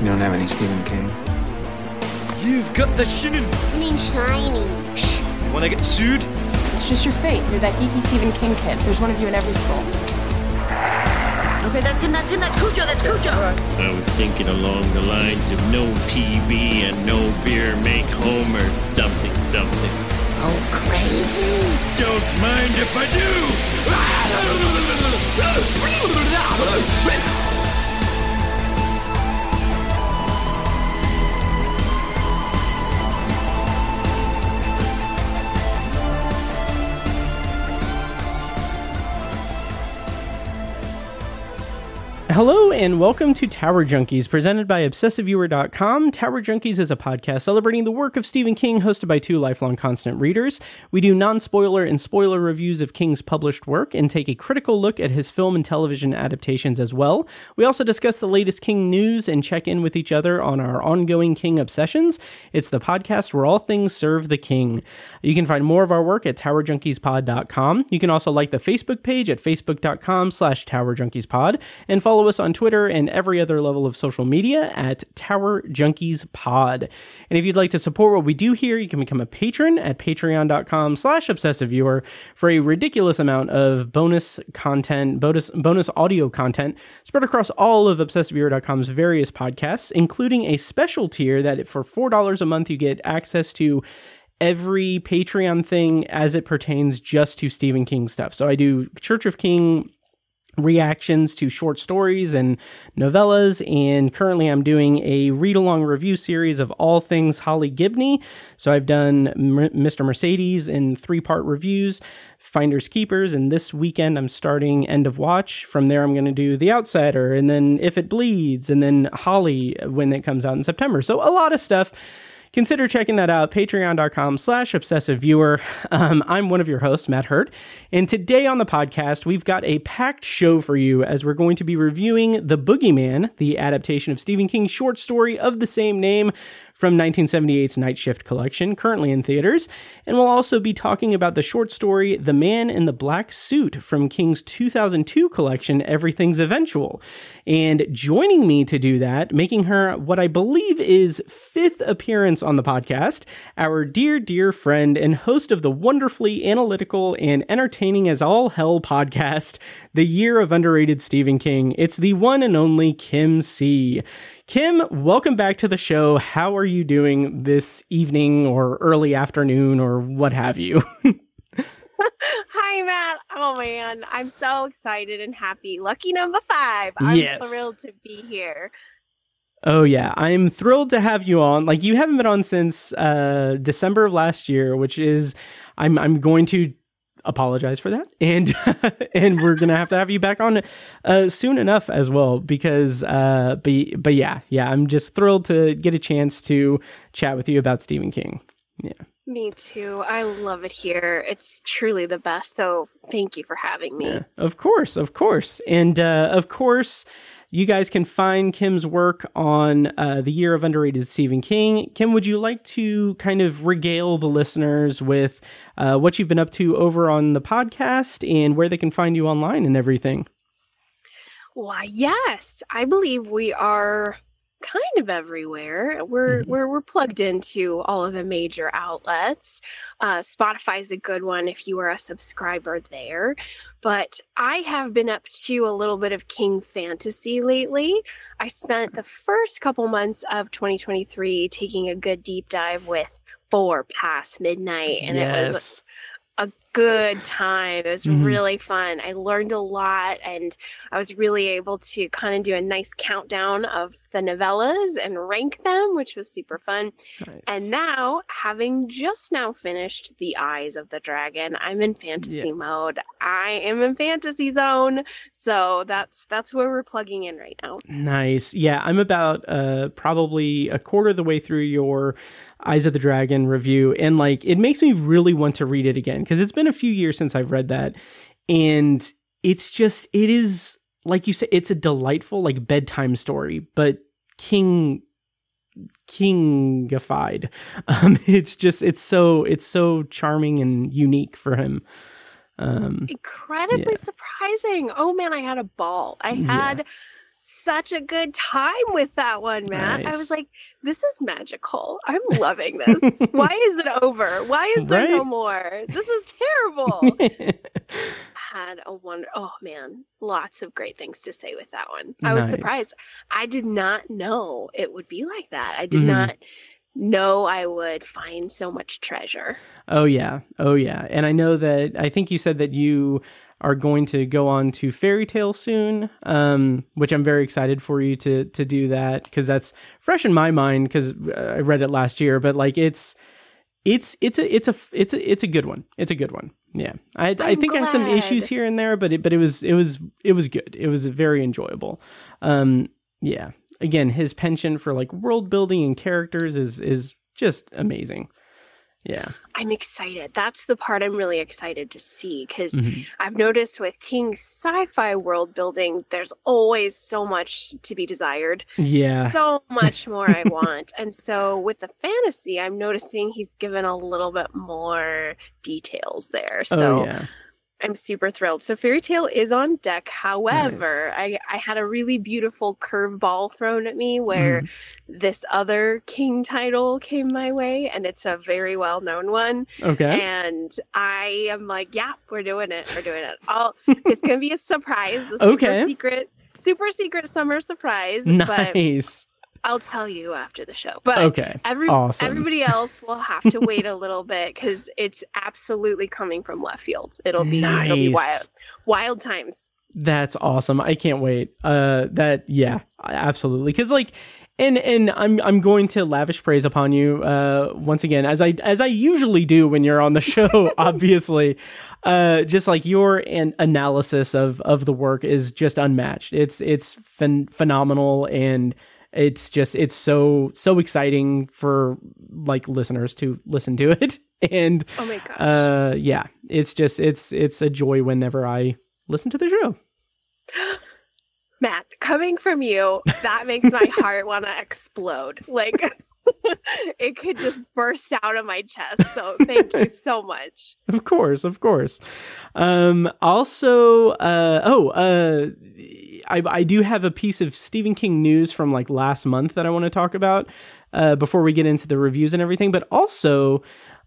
You don't have any Stephen King? You've got the shinin. You mean shiny? Shh. You Wanna get sued? It's just your fate. You're that geeky Stephen King kid. There's one of you in every school. Okay, that's him, that's him, that's Cujo, that's Cujo. I was thinking along the lines of no TV and no beer make Homer something something. Oh, crazy. Don't mind if I do! Hello and welcome to Tower Junkies, presented by ObsessiveViewer.com. Tower Junkies is a podcast celebrating the work of Stephen King, hosted by two lifelong constant readers. We do non spoiler and spoiler reviews of King's published work and take a critical look at his film and television adaptations as well. We also discuss the latest King news and check in with each other on our ongoing King obsessions. It's the podcast where all things serve the King. You can find more of our work at TowerJunkiesPod.com. You can also like the Facebook page at Facebook.com slash TowerJunkiesPod and follow us on Twitter and every other level of social media at Tower Junkies Pod. And if you'd like to support what we do here, you can become a patron at patreon.com slash obsessive viewer for a ridiculous amount of bonus content, bonus, bonus audio content spread across all of obsessiveviewer.com's various podcasts, including a special tier that for $4 a month you get access to every Patreon thing as it pertains just to Stephen King stuff. So I do Church of King reactions to short stories and novellas and currently I'm doing a read along review series of all things Holly Gibney. So I've done Mr. Mercedes in three part reviews, Finders Keepers, and this weekend I'm starting End of Watch. From there I'm going to do The Outsider and then If It Bleeds and then Holly when it comes out in September. So a lot of stuff consider checking that out patreon.com slash obsessive viewer. Um, i'm one of your hosts matt hurt and today on the podcast we've got a packed show for you as we're going to be reviewing the boogeyman the adaptation of stephen king's short story of the same name from 1978's Night Shift collection, currently in theaters. And we'll also be talking about the short story The Man in the Black Suit from King's 2002 collection, Everything's Eventual. And joining me to do that, making her what I believe is fifth appearance on the podcast, our dear, dear friend and host of the wonderfully analytical and entertaining as all hell podcast, The Year of Underrated Stephen King. It's the one and only Kim C. Kim, welcome back to the show. How are you doing this evening or early afternoon or what have you? Hi, Matt. Oh, man. I'm so excited and happy. Lucky number five. I'm Yes. thrilled to be here. Oh yeah, I'm thrilled to have you on. Like you haven't been on since uh December of last year, which is I'm I'm going to apologize for that. And and we're going to have to have you back on uh soon enough as well because uh but but yeah, yeah, I'm just thrilled to get a chance to chat with you about Stephen King. Yeah. Me too. I love it here. It's truly the best. So thank you for having me. Yeah, of course, of course. And uh, of course, you guys can find Kim's work on uh, The Year of Underrated Stephen King. Kim, would you like to kind of regale the listeners with uh, what you've been up to over on the podcast and where they can find you online and everything? Why, yes. I believe we are kind of everywhere. We're Mhm. we're we're plugged into all of the major outlets. Uh, Spotify is a good one if you are a subscriber there. But I have been up to a little bit of King fantasy lately. I spent the first couple months of 2023 taking a good deep dive with Four Past Midnight, and it was a good time. It was Mhm. really fun. I learned a lot and I was really able to kind of do a nice countdown of the novellas and rank them, which was super fun. Nice. And now, having just now finished The Eyes of the Dragon, I'm in fantasy Yes. mode. I am in fantasy zone. So that's that's where we're plugging in right now. Nice. Yeah, I'm about uh probably a quarter of the way through your Eyes of the Dragon review and like it makes me really want to read it again because it's been a few years since I've read that and it's just it is like you said it's a delightful like bedtime story but king kingified um it's just it's so it's so charming and unique for him um Incredibly Yeah. surprising. Oh man, I had a ball. I Yeah. Such a good time with that one, Matt. I was like, this is magical. I'm loving this. Why is it over? Why is there no more? This is terrible. Had a wonder. Oh man, lots of great things to say with that one. I was Nice. surprised. I did not know it would be like that. I did Mhm. not know I would find so much treasure. Oh yeah. Oh yeah. And I know that I think you said that you are going to go on to Fairy Tale soon, um, which I'm very excited for you to to do that because that's fresh in my mind because I read it last year. But like it's it's it's a it's a it's a it's a good one. It's a good one. Yeah. I I I'm think I had some issues here and there, but it but it was it was it was good. It was very enjoyable. Um, yeah. Again, his penchant for like world building and characters is is just amazing. Yeah. I'm excited. That's the part I'm really excited to see because Mhm. I've noticed with King's sci-fi world building, there's always so much to be desired. Yeah. So much more I want. And so with the fantasy, I'm noticing he's given a little bit more details there. So oh yeah. I'm super thrilled. So Fairy Tale is on deck. However, I, I had a really beautiful curveball thrown at me where Mm. this other King title came my way, and it's a very well known one. Okay. And I am like, yeah, we're doing it. We're doing it. I'll, it's going to be a surprise, a super Okay. secret, super secret summer surprise. But nice. I'll tell you after the show. But Okay. Every, Awesome. Everybody else will have to wait a little bit because it's absolutely coming from left field. It'll be, it'll be Nice. wild, wild times. That's awesome. I can't wait. Uh that yeah, absolutely. Cuz like and and I'm I'm going to lavish praise upon you uh once again as I as I usually do when you're on the show obviously. Uh just like your an analysis of of the work is just unmatched. It's it's phen- phenomenal and it's just it's so so exciting for like listeners to listen to it and Oh my gosh. uh yeah it's just it's it's a joy whenever i listen to the show Matt, coming from you, that makes my heart want to explode. Like it could just burst out of my chest. So thank you so much. of course of course um also uh oh uh i i do have a piece of stephen king news from like last month that i want to talk about uh before we get into the reviews and everything but also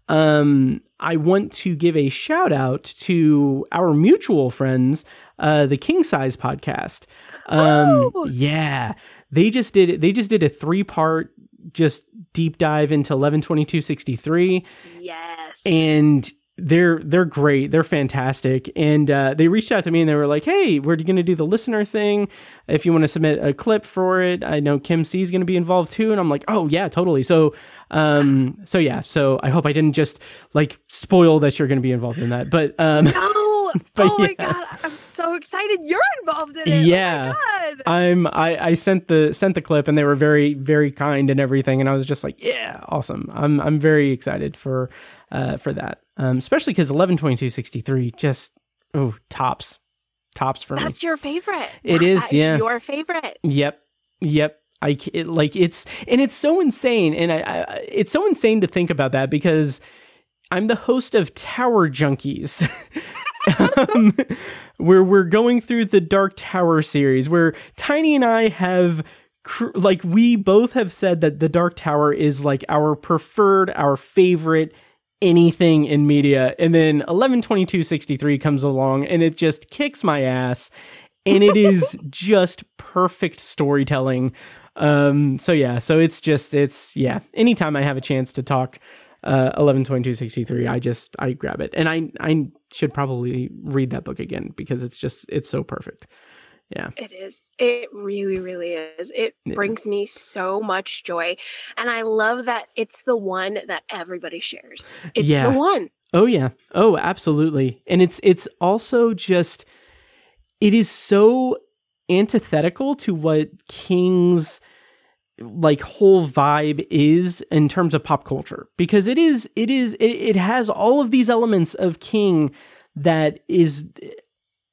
um i want to give a shout out to our mutual friends uh the king size podcast um Oh. yeah they just did they just did a three part just deep dive into 11/22/63 Yes. and they're they're great. They're fantastic. And uh, they reached out to me and they were like hey we're going to do the listener thing. If you want to submit a clip for it i know kim c is going to be involved too. And i'm like oh yeah totally. So um so yeah so i hope i didn't just like spoil that you're going to be involved in that. But um oh my god, I'm so excited you're involved in it. Yeah. Oh my god. I'm I, I sent the sent the clip and they were very very kind and everything and I was just like yeah awesome I'm I'm very excited for uh for that um especially because 11/22/63 just oh tops tops for me That's your favorite. It That- is, yeah. your favorite. Yep. Yep. I it, like it's and it's so insane and I, I it's so insane to think about that because I'm the host of Tower Junkies. um, where we're going through the Dark Tower series where Tiny and I have cr- like we both have said that the Dark Tower is like our preferred our favorite anything in media. And then 11/22/63 comes along and it just kicks my ass. And it is just perfect storytelling. Um so yeah so it's just it's yeah anytime i have a chance to talk uh 11/22/63 i just i grab it and i i should probably read that book again because it's just it's so perfect yeah It is. It really, really is. It Yeah. brings me so much joy. And I love that it's the one that everybody shares. It's Yeah. the one. Oh yeah. Oh, absolutely. And it's it's also just it is so antithetical to what King's like whole vibe is in terms of pop culture because it is it is it, it has all of these elements of King that is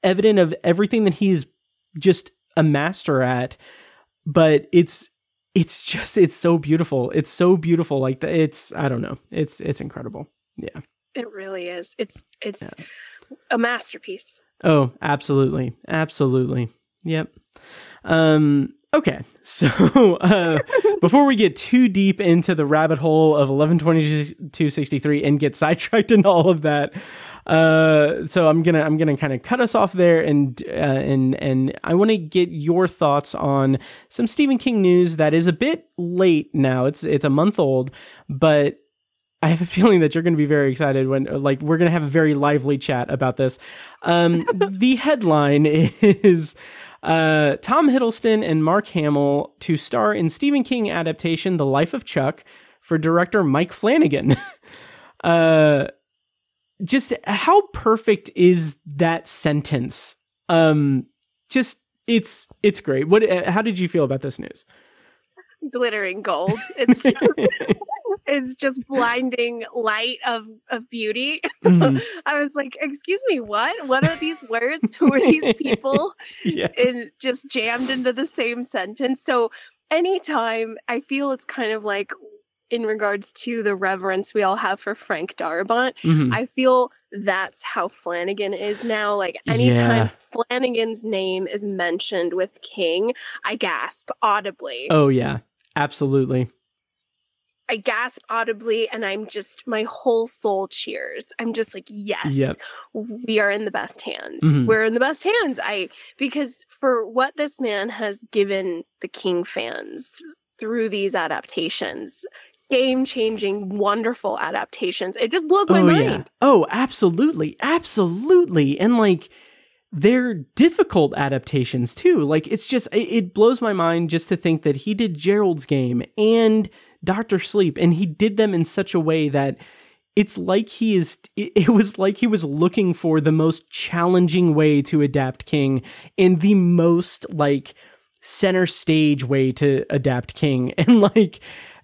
evident of everything that he's just a master at but it's it's just it's so beautiful it's so beautiful like the, it's i don't know it's it's incredible yeah It really is. It's it's a masterpiece. Oh, absolutely. Absolutely. Yep. Um, okay, so uh, before we get too deep into the rabbit hole of 11/22/63 and get sidetracked into all of that, uh, so I'm gonna I'm gonna kind of cut us off there, and uh, and and I want to get your thoughts on some Stephen King news that is a bit late now. It's it's a month old, but I have a feeling that you're going to be very excited when, like, we're going to have a very lively chat about this. Um, the headline is uh, Tom Hiddleston and Mark Hamill to star in Stephen King adaptation The Life of Chuck for director Mike Flanagan. uh, just how perfect is that sentence? Um, just it's it's great. What? How did you feel about this news? Glittering gold. It's just, it's just blinding light of of beauty. Mhm. I was like, "Excuse me, what? What are these words? Who are these people?" yeah. and just jammed into the same sentence. So anytime I feel it's kind of like in regards to the reverence we all have for Frank Darabont, Mhm. I feel that's how Flanagan is now. Like anytime Yeah. Flanagan's name is mentioned with King, I gasp audibly. Oh yeah, absolutely. I gasp audibly and I'm just my whole soul cheers. I'm just like, yes, Yep. we are in the best hands. Mhm. We're in the best hands. I because for what this man has given the King fans through these adaptations, game changing, wonderful adaptations. It just blows my oh mind. yeah. Oh, absolutely, absolutely, and like they're difficult adaptations too. Like it's just it, it blows my mind just to think that he did Gerald's Game and Doctor Sleep, and he did them in such a way that it's like he is it, was like he was looking for the most challenging way to adapt king and the most like center stage way to adapt king. And like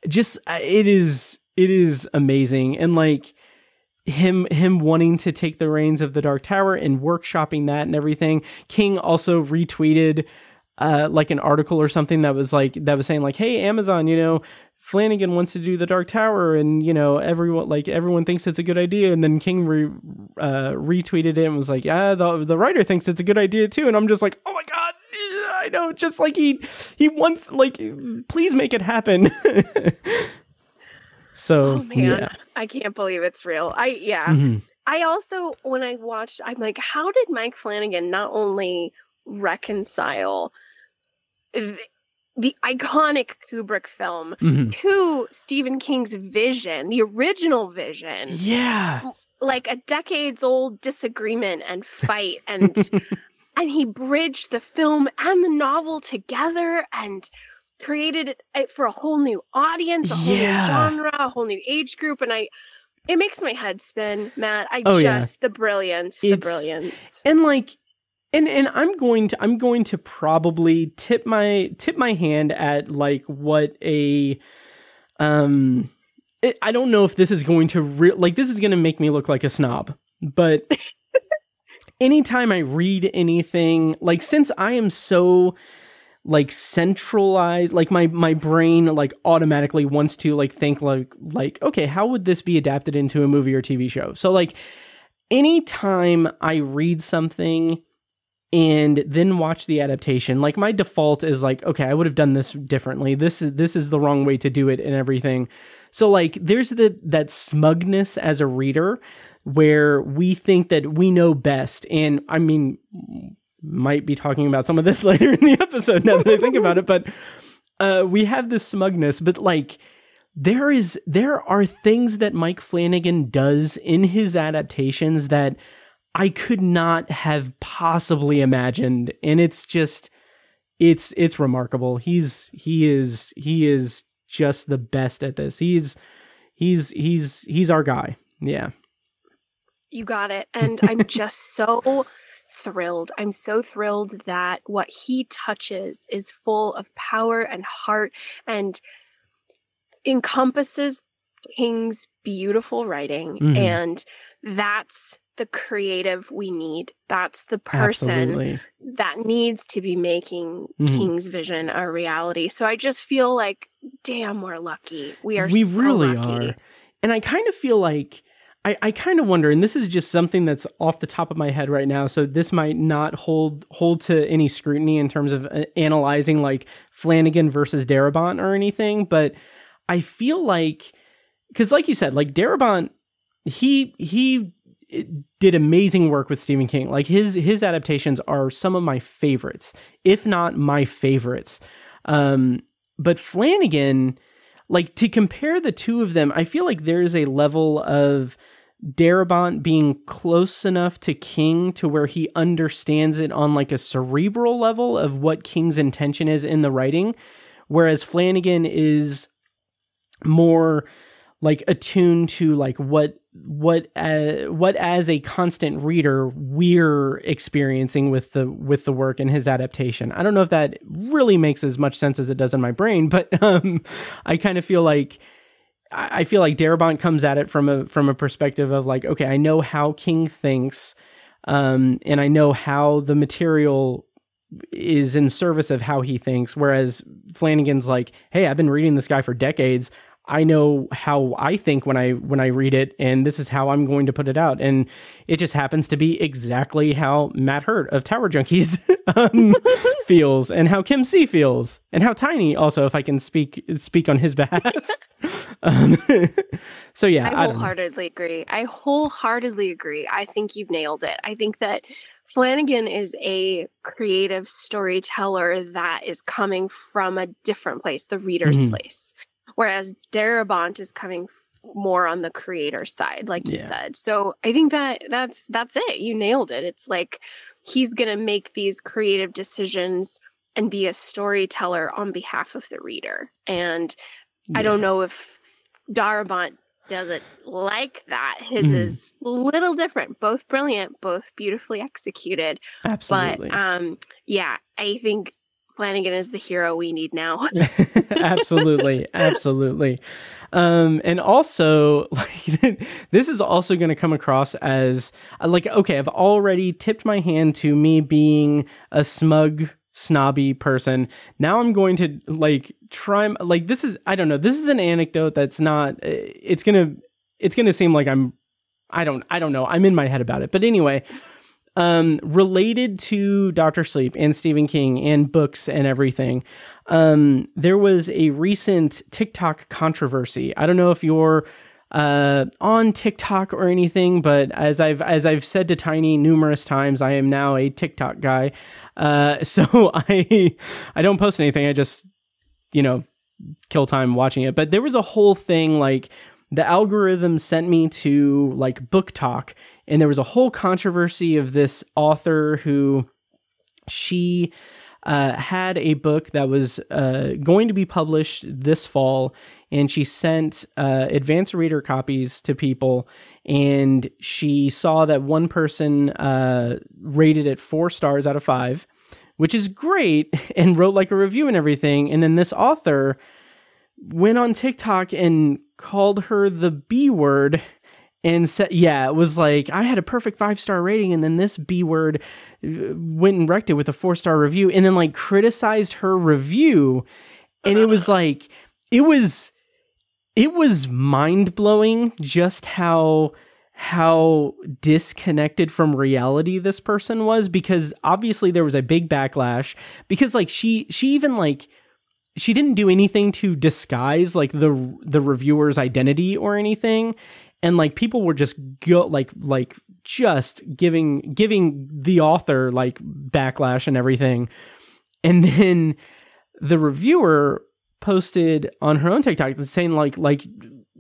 just uh, it is it is amazing. And like him him wanting to take the reins of the dark tower and workshopping that and everything. King also retweeted uh like an article or something that was like that was saying like hey amazon you know Flanagan wants to do the Dark Tower, and you know everyone like everyone thinks it's a good idea, and then King re, uh, retweeted it and was like, "Yeah, the the writer thinks it's a good idea too," and I'm just like, "Oh my god, I know!" Just like he he wants like, please make it happen. so Oh man, yeah, I can't believe it's real. I yeah. Mhm. I also when I watched I'm like how did Mike Flanagan not only reconcile the, iconic Kubrick film Mhm. to Stephen King's vision, the original vision, yeah, like a decades old disagreement and fight and and he bridged the film and the novel together and created it for a whole new audience, a whole Yeah. new genre, a whole new age group and I it makes my head spin, Matt. I Oh, yeah. just the brilliance, the brilliance. and like and and I'm going to I'm going to probably tip my tip my hand at like what a um it, I don't know if this is going to re- like this is going to make me look like a snob, but anytime I read anything like since I am so like centralized like my my brain like automatically wants to like think like like okay how would this be adapted into a movie or TV show? So like anytime I read something and then watch the adaptation. Like my default is like okay I would have done this differently. This is this is the wrong way to do it and everything. So like there's the that smugness as a reader where we think that we know best. And I mean might be talking about some of this later in the episode now that I think about it but uh we have this smugness. But like there is there are things that Mike Flanagan does in his adaptations that I could not have possibly imagined and it's just it's it's remarkable. He's he is he is just the best at this. He's he's he's he's our guy. Yeah. You got it. And I'm just so thrilled. I'm so thrilled that what he touches is full of power and heart and encompasses King's beautiful writing. Mhm. And that's the creative we need. That's the person Absolutely. that needs to be making Mhm. King's vision a reality. So I just feel like, damn, we're lucky. We are we so really lucky. are and i kind of feel like I, I kind of wonder, and this is just something that's off the top of my head right now. So this might not hold hold to any scrutiny in terms of uh, analyzing like Flanagan versus Darabont or anything. But I feel like because, like you said, like Darabont, he he did amazing work with Stephen King. Like his his adaptations are some of my favorites, if not my favorites. Um, but Flanagan, like to compare the two of them, I feel like there's a level of Darabont being close enough to King to where he understands it on like a cerebral level of what King's intention is in the writing, whereas Flanagan is more like attuned to like what what uh, what as a constant reader we're experiencing with the with the work and his adaptation. I don't know if that really makes as much sense as it does in my brain, but um, I kind of feel like I feel like Darabont comes at it from a from a perspective of like, okay, I know how King thinks, um, and I know how the material is in service of how he thinks. Whereas Flanagan's like, hey, I've been reading this guy for decades. I know how I think when I when I read it, and this is how I'm going to put it out. And it just happens to be exactly how Matt Hurt of Tower Junkies um, feels, and how Kim C feels, and how Tiny also, if I can speak speak on his behalf. um, so yeah, I wholeheartedly I agree. I wholeheartedly agree. I think you've nailed it. I think that Flanagan is a creative storyteller that is coming from a different place, the reader's mm-hmm. place whereas Darabont is coming more on the creator side like you yeah. said. So i think that that's that's it. You nailed it. It's like he's going to make these creative decisions and be a storyteller on behalf of the reader. And yeah. i don't know if darabont doesn't like that. His mm. is a little different. Both brilliant both beautifully executed. Absolutely. but um yeah i think Flanagan is the hero we need now. absolutely, absolutely. Um, and also, like, this is also going to come across as uh, like, okay, I've already tipped my hand to me being a smug, snobby person. Now I'm going to like try. Like, this is I don't know. This is an anecdote that's not. Uh, it's gonna. It's gonna seem like I'm. I don't. I don't know. I'm in my head about it. But anyway um, related to Doctor Sleep and Stephen King and books and everything. Um, there was a recent TikTok controversy. I don't know if you're uh, on TikTok or anything, but as I've as I've said to Tiny numerous times, I am now a TikTok guy. Uh, so I I don't post anything. I just you know kill time watching it. But there was a whole thing like the algorithm sent me to like BookTok and there was a whole controversy of this author who she uh, had a book that was uh, going to be published this fall, and she sent uh, advanced reader copies to people. And she saw that one person uh, rated it four stars out of five, which is great, and wrote like a review and everything. And then this author went on TikTok and called her the B word and said, yeah, it was like I had a perfect five star rating, and then this B word uh, went and wrecked it with a four star review, and then like criticized her review, and it was like it was it was mind blowing just how how disconnected from reality this person was because obviously there was a big backlash because like she she even like she didn't do anything to disguise like the the reviewer's identity or anything and like people were just go like like just giving giving the author like backlash and everything and then the reviewer posted on her own TikTok saying like like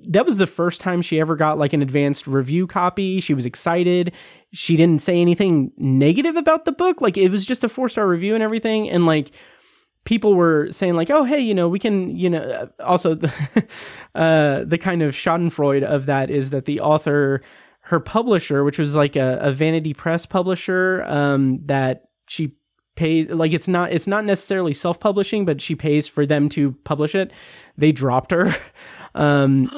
that was the first time she ever got like an advanced review copy. She was excited. She didn't say anything negative about the book. Like it was just a four star review and everything. And like people were saying like, oh, hey, you know, we can, you know, uh, also the, uh, the kind of Schadenfreude of that is that the author, her publisher, which was like a, a vanity press publisher, um, that she pays, like it's not, it's not necessarily self-publishing, but she pays for them to publish it. They dropped her. um,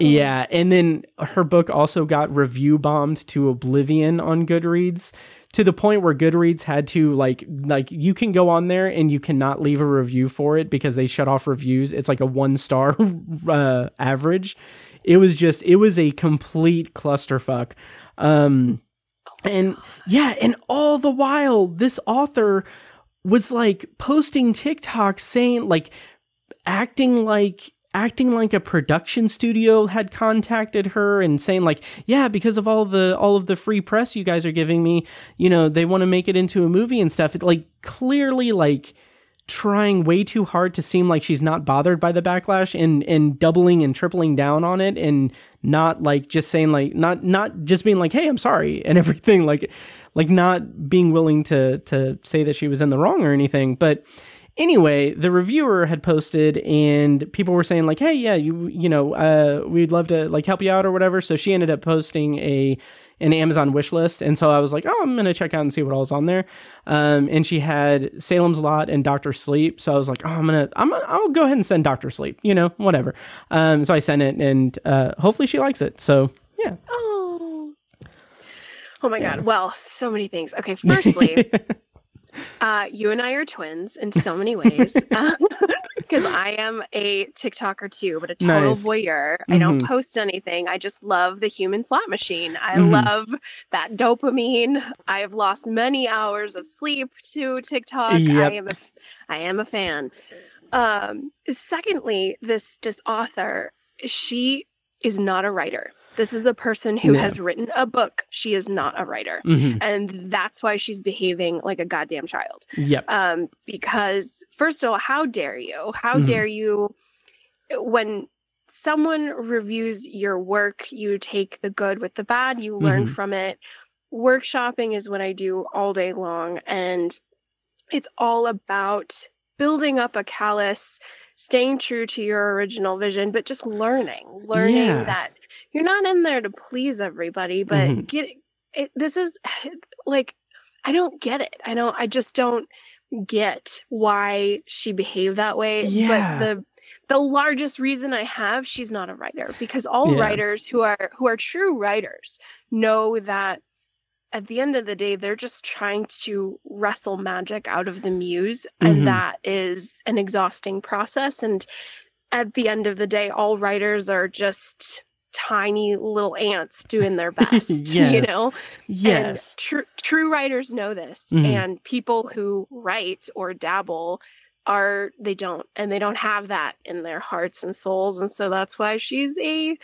yeah. And then her book also got review bombed to oblivion on Goodreads to the point where Goodreads had to like like you can go on there and you cannot leave a review for it because they shut off reviews. It's like a one star uh, average. It was just it was a complete clusterfuck. Um, and yeah, and all the while, this author was like posting TikToks saying like acting like acting like a production studio had contacted her and saying like yeah because of all the all of the free press you guys are giving me you know they want to make it into a movie and stuff. It like clearly like trying way too hard to seem like she's not bothered by the backlash and and doubling and tripling down on it and not like just saying like not not just being like hey I'm sorry and everything like like not being willing to to say that she was in the wrong or anything. But anyway the reviewer had posted and people were saying like hey yeah you you know uh we'd love to like help you out or whatever so she ended up posting a an Amazon wish list. And so I was like, oh, I'm going to check out and see what all's on there. Um, and she had Salem's Lot and Doctor Sleep. So I was like, oh, I'm going to, I'm gonna, I'll go ahead and send Doctor Sleep, you know, whatever. Um, so I sent it and, uh, hopefully she likes it. So yeah. Oh. Oh my god. Well, so many things. Okay, firstly, uh, you and I are twins in so many ways. Because I am a TikToker too, but a total Nice. voyeur. I don't Mhm. post anything. I just love the human slot machine. I Mhm. love that dopamine. I have lost many hours of sleep to TikTok. Yep. I am a, I am a fan. Um, secondly, this this author, she is not a writer. This is a person who No. has written a book. She is not a writer. Mhm. And that's why she's behaving like a goddamn child. Yep. Um, because first of all, how dare you? How Mhm. dare you when someone reviews your work, you take the good with the bad, you learn Mhm. from it. Workshopping is what I do all day long. And it's all about building up a callus, staying true to your original vision, but just learning, learning Yeah. that you're not in there to please everybody, but Mhm. get it. This is like, I don't get it. I don't, I just don't get why she behaved that way. Yeah. But the, the largest reason I have, she's not a writer because all Yeah. writers who are, who are true writers know that at the end of the day, they're just trying to wrestle magic out of the muse. And that is an exhausting process. And at the end of the day, all writers are just tiny little ants doing their best, you know? Yes. And true true writers know this. Mhm. And people who write or dabble are they don't and they don't have that in their hearts and souls. And so that's why she's a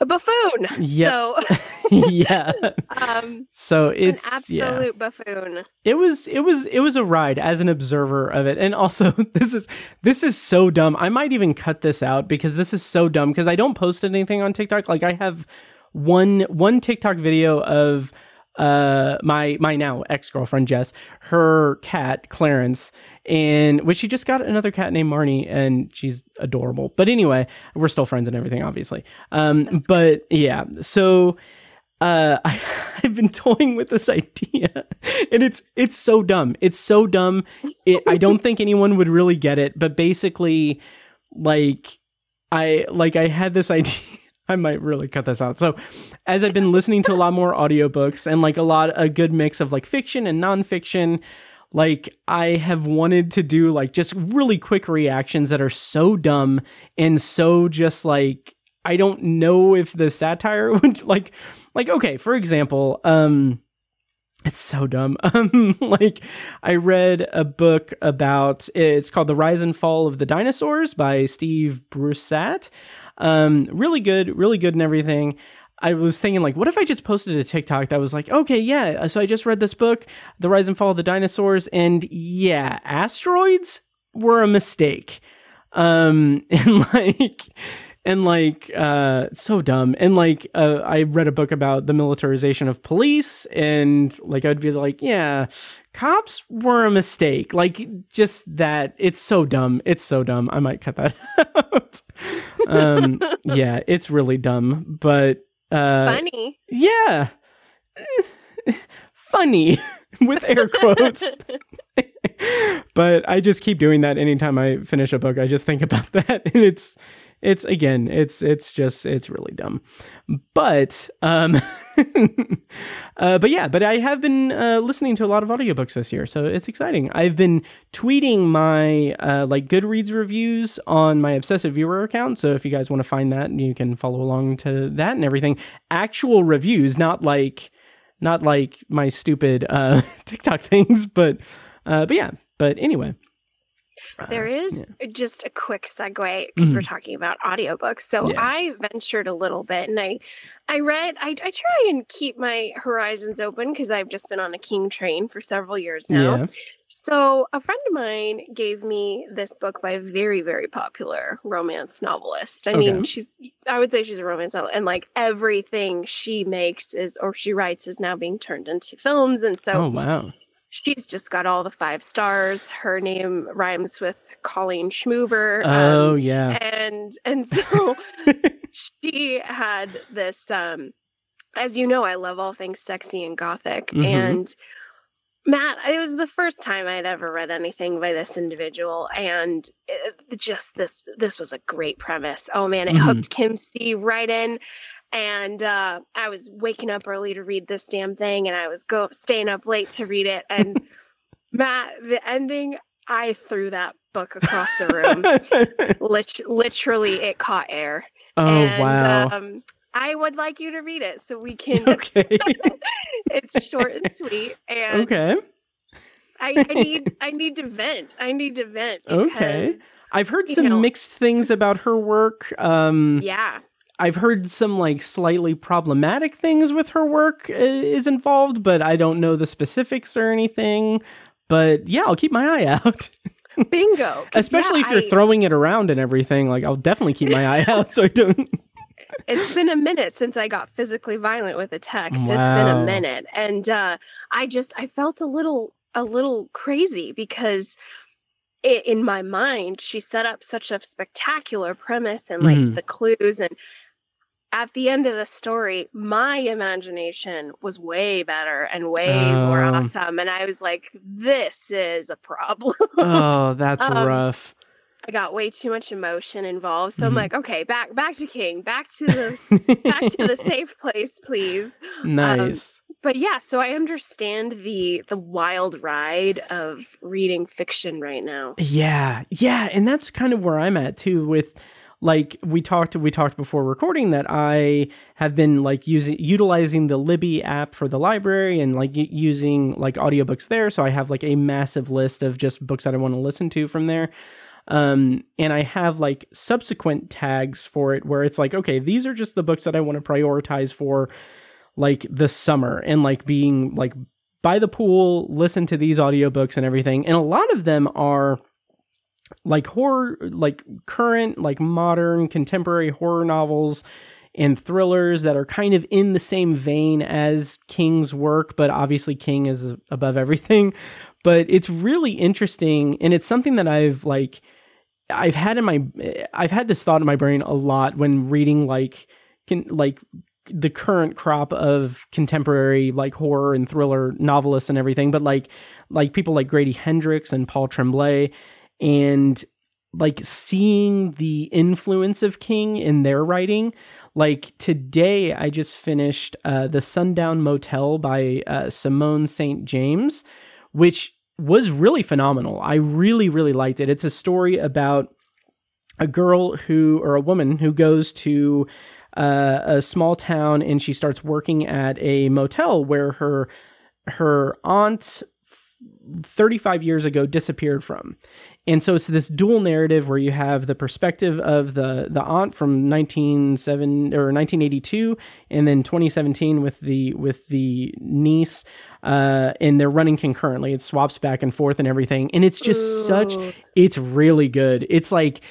a buffoon. Yep. So yeah. um So it's an yeah. absolute buffoon. it was it was it was a ride as an observer of it and also this is this is so dumb i might even cut this out because this is so dumb because i don't post anything on tiktok like i have one one tiktok video of uh my my now ex-girlfriend jess her cat clarence and which she just got another cat named marnie and she's adorable but anyway we're still friends and everything obviously um but yeah so uh I, I've been toying with this idea and it's it's so dumb. It's so dumb. It, I don't think anyone would really get it, but basically like I like I had this idea I might really cut this out. So, as I've been listening to a lot more audiobooks and like a lot a good mix of like fiction and nonfiction, like I have wanted to do like just really quick reactions that are so dumb and so just like I don't know if the satire would like like okay, for example, um it's so dumb. Um like I read a book about it's called The Rise and Fall of the Dinosaurs by Steve Brusatte. Um really good, really good and everything. I was thinking like what if I just posted a TikTok that was like, "Okay, yeah, so I just read this book, The Rise and Fall of the Dinosaurs and yeah, asteroids were a mistake." Um and like and like uh so dumb and like uh, i read a book about the militarization of police and like i'd be like yeah cops were a mistake. Like just that. It's so dumb. It's so dumb. I might cut that out. Um yeah it's really dumb. But uh Funny. yeah. Funny with air quotes. But I just keep doing that anytime I finish a book. I just think about that, and it's it's again, it's it's just it's really dumb. But um uh but yeah, but I have been uh listening to a lot of audiobooks this year, so it's exciting. I've been tweeting my uh like Goodreads reviews on my obsessive viewer account, so if you guys want to find that, you can follow along to that and everything. Actual reviews, not like not like my stupid uh TikTok things, but uh but yeah, but anyway. There Uh, is just a quick segue because we're Mhm. talking about audiobooks. So Yeah. I ventured a little bit and I I read I, I try and keep my horizons open because I've just been on a king train for several years now. Yeah. So a friend of mine gave me this book by a very, very popular romance novelist. I mean, she's I would say she's a romance novel and like everything she makes is or she writes is now being turned into films. And so Oh wow. She's just got all the five stars. Her name rhymes with Colleen Schmoover. Oh um, yeah. and and so she had this um as you know, I love all things sexy and gothic. Mhm. And Matt, it was the first time I'd ever read anything by this individual, and it, just this this was a great premise. Oh man, it Mhm. hooked Kim C right in, and uh, I was waking up early to read this damn thing, and I was go staying up late to read it. And Matt, the ending, I threw that book across the room. Lit- literally, it caught air. oh and, wow. Um, I would like you to read it so we can. okay. it's short and sweet, and okay. I, I need I need to vent. I need to vent. Okay. I've heard some know- mixed things about her work. Um Yeah. I've heard some like slightly problematic things with her work uh, is involved, but I don't know the specifics or anything. But yeah, I'll keep my eye out. Bingo. Especially yeah, if you're I- throwing it around and everything. Like I'll definitely keep my eye out so I don't It's been a minute since I got physically violent with a text. It's been a minute, and uh, I just I felt a little a little crazy because. i in my mind, she set up such a spectacular premise and like Mhm. the clues, and at the end of the story, my imagination was way better and way more Oh. awesome, and I was like, "This is a problem." Oh, that's Um, rough. I got way too much emotion involved, so I'm Mhm. like, "Okay, back back to King, back to the back to the safe place, please." nice. But yeah, so I understand the the wild ride of reading fiction right now. Yeah, yeah, and that's kind of where I'm at too. With like we talked, we talked before recording that I have been like using utilizing the Libby app for the library and like using like audiobooks there. So I have like a massive list of just books that I want to listen to from there. Um, and I have like subsequent tags for it where it's like, okay, these are just the books that I want to prioritize for like the summer and like being like by the pool, listen to these audiobooks and everything. And a lot of them are like horror, like current, like modern, contemporary horror novels and thrillers that are kind of in the same vein as King's work, but obviously King is above everything. But it's really interesting, and it's something that I've like, I've had in my, I've had this thought in my brain a lot when reading like, can like the current crop of contemporary like horror and thriller novelists and everything, but like like people like Grady Hendrix and Paul Tremblay, and like seeing the influence of King in their writing. Like today, I just finished uh, the Sundown Motel by uh, Simone St. James, which was really phenomenal. I really, really liked it. It's a story about a girl who, or a woman who goes to uh, a small town and she starts working at a motel where her her aunt 35 years ago disappeared from. And so it's this dual narrative where you have the perspective of the the aunt from 1907 or 1982 and then 2017 with the with the niece uh and they're running concurrently. It swaps back and forth and everything. And it's just such it's really good. It's like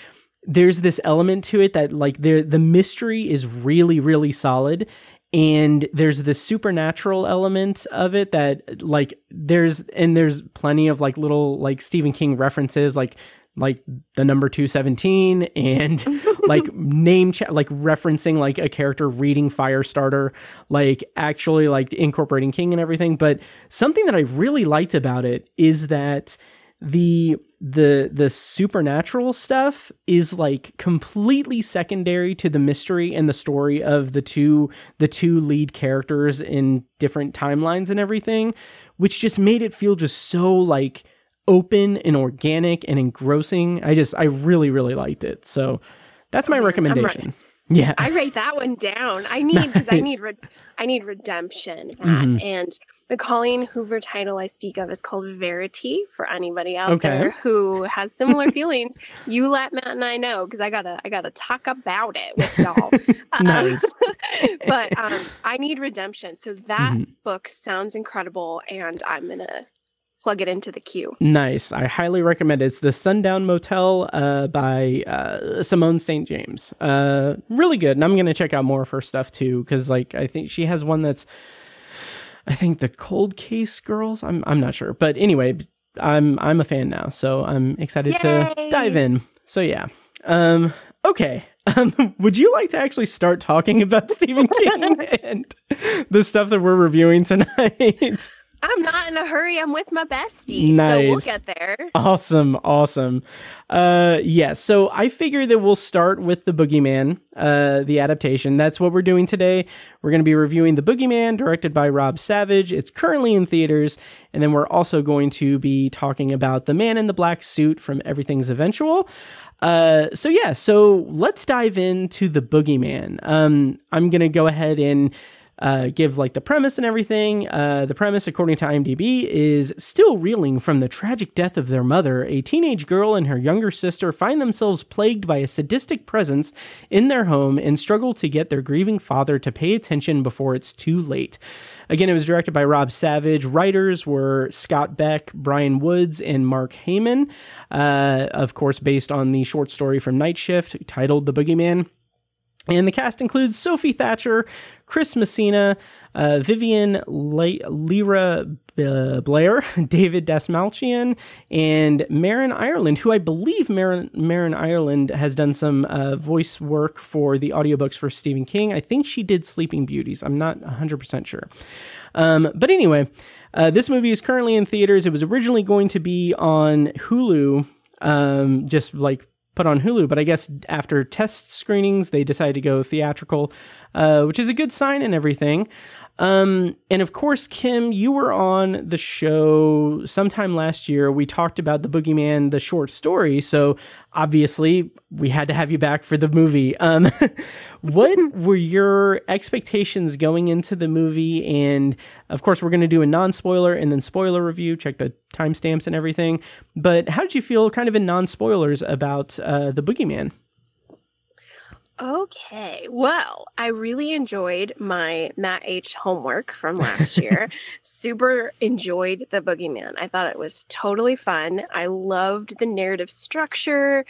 there's this element to it that like the the mystery is really really solid and there's the supernatural element of it that like there's and there's plenty of like little like Stephen King references like like the number 217 and like name cha- like referencing like a character reading Firestarter like actually like incorporating King and everything. But something that I really liked about it is that the the the supernatural stuff is like completely secondary to the mystery and the story of the two the two lead characters in different timelines and everything which just made it feel just so like open and organic and engrossing i just i really really liked it so that's my recommendation yeah I write that one down. I need because I need re- I need redemption. Mhm. and the Colleen Hoover title I speak of is called Verity. For anybody out Okay. there who has similar feelings, you let Matt and I know because I gotta I gotta talk about it with y'all. Um, Nice. but um, I need redemption. So that Mhm. book sounds incredible, and I'm gonna plug it into the queue. Nice. I highly recommend it. It's The Sundown Motel uh, by uh, Simone St. James. Uh, really good. And I'm going to check out more of her stuff too, because like I think she has one that's, I think the Cold Case Girls. I'm I'm not sure, but anyway, I'm I'm a fan now, so I'm excited to dive in. So yeah. Um. Okay. Um, would you like to actually start talking about Stephen King and the stuff that we're reviewing tonight? I'm not in a hurry. I'm with my bestie, so we'll get there. Awesome, awesome. Uh yeah, so I figure that we'll start with the Boogeyman, uh the adaptation. That's what we're doing today. We're going to be reviewing The Boogeyman directed by Rob Savage. It's currently in theaters, and then we're also going to be talking about The Man in the Black Suit from Everything's Eventual. Uh so yeah, so let's dive into The Boogeyman. Um I'm going to go ahead and uh, give like the premise and everything. Uh, the premise, according to IMDb, is still reeling from the tragic death of their mother. A teenage girl and her younger sister find themselves plagued by a sadistic presence in their home and struggle to get their grieving father to pay attention before it's too late. Again, it was directed by Rob Savage. Writers were Scott Beck, Brian Woods, and Mark Heyman. Uh, of course, based on the short story from Night Shift titled The Boogeyman. And the cast includes Sophie Thatcher, Chris Messina, uh, Vivien Le- Lyra uh, Blair, David Dastmalchian, and Marin Ireland, who I believe Marin, Marin Ireland has done some uh, voice work for the audiobooks for Stephen King. I think she did Sleeping Beauties. I'm not 100% sure. Um, but anyway, uh, this movie is currently in theaters. It was originally going to be on Hulu, um, just like put on Hulu, but I guess after test screenings, they decided to go theatrical, uh, which is a good sign and everything. Um, and of course, Kim, you were on the show sometime last year. We talked about the Boogeyman, the short story. So obviously, we had to have you back for the movie. Um, what were your expectations going into the movie? And of course, we're going to do a non spoiler and then spoiler review, check the timestamps and everything. But how did you feel, kind of in non spoilers, about uh, the Boogeyman? Okay. Well, I really enjoyed my Matt H homework from last year. Super enjoyed The Boogeyman. I thought it was totally fun. I loved the narrative structure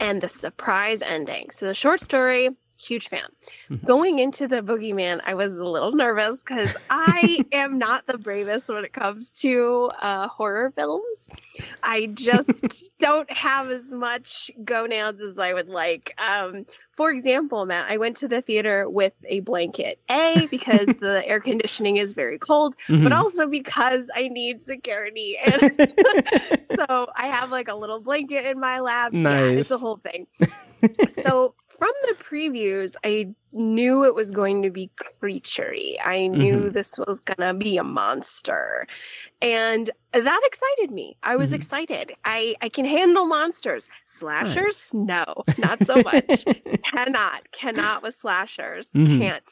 and the surprise ending. So, the short story, huge fan. Mhm. Going into The Boogeyman, I was a little nervous because I am not the bravest when it comes to uh, horror films. I just don't have as much gonads as I would like. Um, for example, Matt, I went to the theater with a blanket. A, because the air conditioning is very cold, but Mhm. also because I need security. And so I have like a little blanket in my lap. Yeah, it's a whole thing. so from the previews, I knew it was going to be creaturey. I knew Mhm. this was gonna be a monster. And that excited me. I was Mhm. excited. I, I can handle monsters. Slashers? Nice. No, not so much. cannot, cannot with slashers. Mhm. Can't.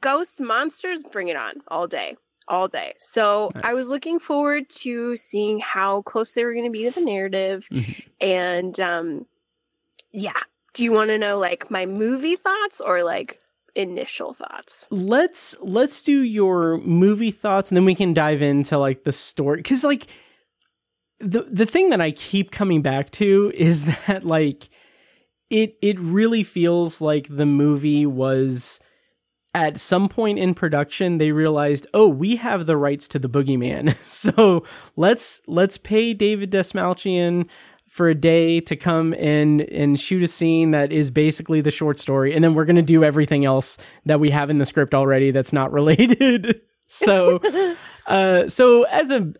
Ghosts, monsters, bring it on all day. All day. So I was looking forward to seeing how close they were going to be to the narrative. Mhm. And um, yeah. Do you want to know like my movie thoughts or like initial thoughts? let's let's do your movie thoughts and then we can dive into like the story cuz like the the thing that I keep coming back to is that like it it really feels like the movie was at some point in production they realized oh we have the rights to the boogeyman so let's let's pay david dastmalchian for a day to come and and shoot a scene that is basically the short story and then we're going to do everything else that we have in the script already that's not related so uh so as a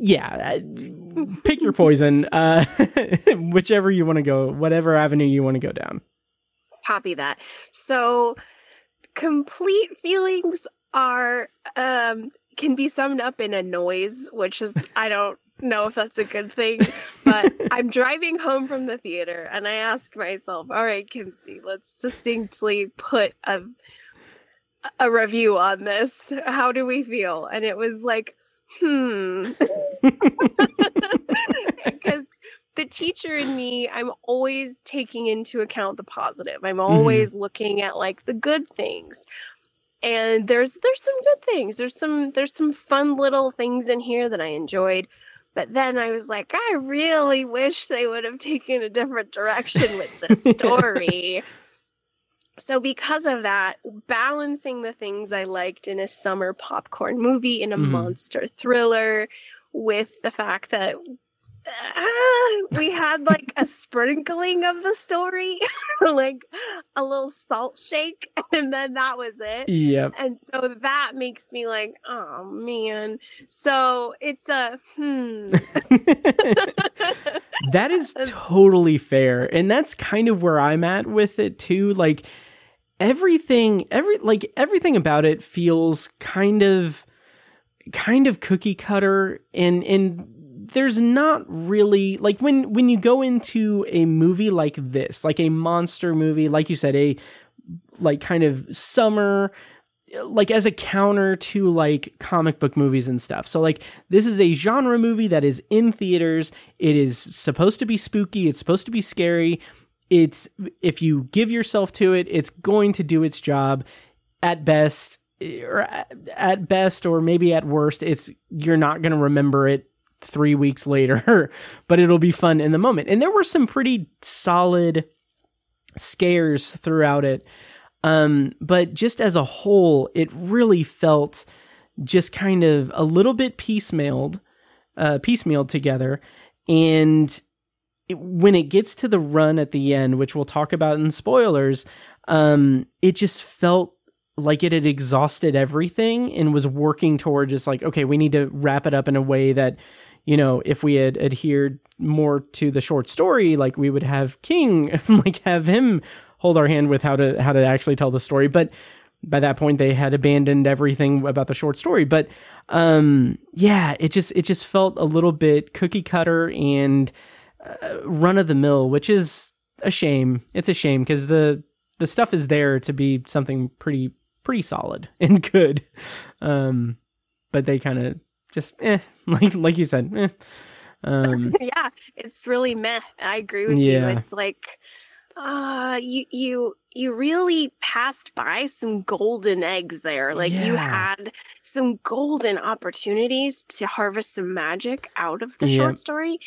yeah, uh, pick your poison. Uh, whichever you want to go, whatever avenue you want to go down. Copy that. So, complete feelings are um can be summed up in a noise, which is I don't know if that's a good thing, but I'm driving home from the theater and I ask myself, all right, Kimsey, let's succinctly put a a review on this. How do we feel? And it was like, hmm. Because the teacher in me, I'm always taking into account the positive. I'm always looking at like the good things. And there's there's some good things. There's some there's some fun little things in here that I enjoyed. But then I was like, I really wish they would have taken a different direction with this story. so because of that, balancing the things I liked in a summer popcorn movie, in a Mhm. monster thriller, with the fact that uh, we had like a sprinkling of the story, like a little salt shake, and then that was it. Yep. And so that makes me like, oh man. So it's a hmm. that is totally fair and that's kind of where i'm at with it too like everything every like everything about it feels kind of kind of cookie cutter and and there's not really like when when you go into a movie like this like a monster movie like you said a like kind of summer like as a counter to like comic book movies and stuff. So like this is a genre movie that is in theaters. It is supposed to be spooky, it's supposed to be scary. It's if you give yourself to it, it's going to do its job at best eh, or at- at best or maybe at worst it's you're not going to remember it 3 weeks later, but it'll be fun in the moment. And there were some pretty solid scares throughout it. Um, but just as a whole, it really felt just kind of a little bit piecemealed, uh, piecemealed together. And it, when it gets to the run at the end, which we'll talk about in spoilers, um, it just felt like it had exhausted everything and was working toward just like, okay, we need to wrap it up in a way that, you know, if we had adhered more to the short story, like we would have King, like have him hold our hand with how to how to actually tell the story. But by that point, they had abandoned everything about the short story. But um, yeah, it just it just felt a little bit cookie cutter and uh, run of the mill, which is a shame. It's a shame because the the stuff is there to be something pretty pretty solid and good. Um, but they kind of just eh, like like you said, eh. Um, yeah, it's really meh. I agree with you. It's like uh you you you really passed by some golden eggs there. Like you had some golden opportunities to harvest some magic out of the Yep. short story.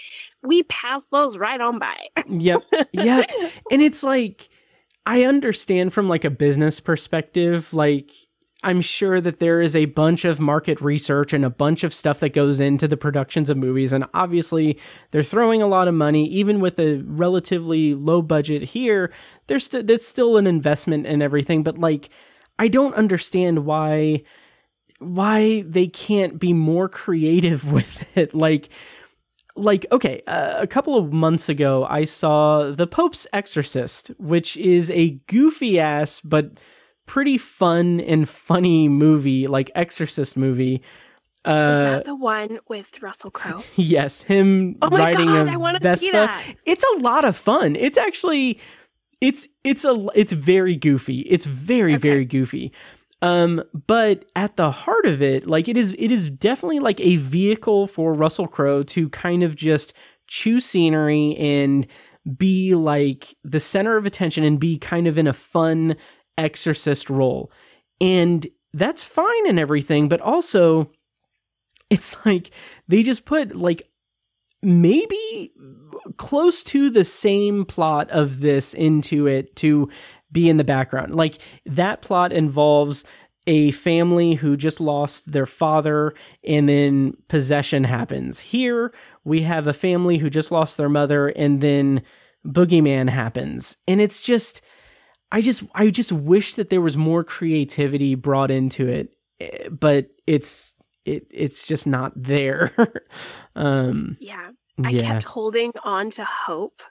We passed those right on by. yep, yep. and it's like i understand from like a business perspective like i'm sure that there is a bunch of market research and a bunch of stuff that goes into the productions of movies and obviously they're throwing a lot of money. Even with a relatively low budget here there's st- still an investment and everything but like i don't understand why why they can't be more creative with it. Like like okay uh, a couple of months ago i saw the pope's exorcist which is a goofy ass but pretty fun and funny movie like exorcist movie Is uh that the one with Russell Crowe? yes him Oh my riding God, a vespa see that. it's a lot of fun it's actually it's it's a it's very goofy it's very Okay. very goofy um but at the heart of it like it is it is definitely like a vehicle for Russell Crowe to kind of just chew scenery and be like the center of attention and be kind of in a fun exorcist role and that's fine and everything but also it's like they just put like maybe close to the same plot of this into it to be in the background. Like that plot involves a family who just lost their father and then possession happens. Here we have a family who just lost their mother and then boogeyman happens. And it's just I just I just wish that there was more creativity brought into it. Eh, But it's it it's just not there. um, Yeah. I yeah. kept holding on to hope,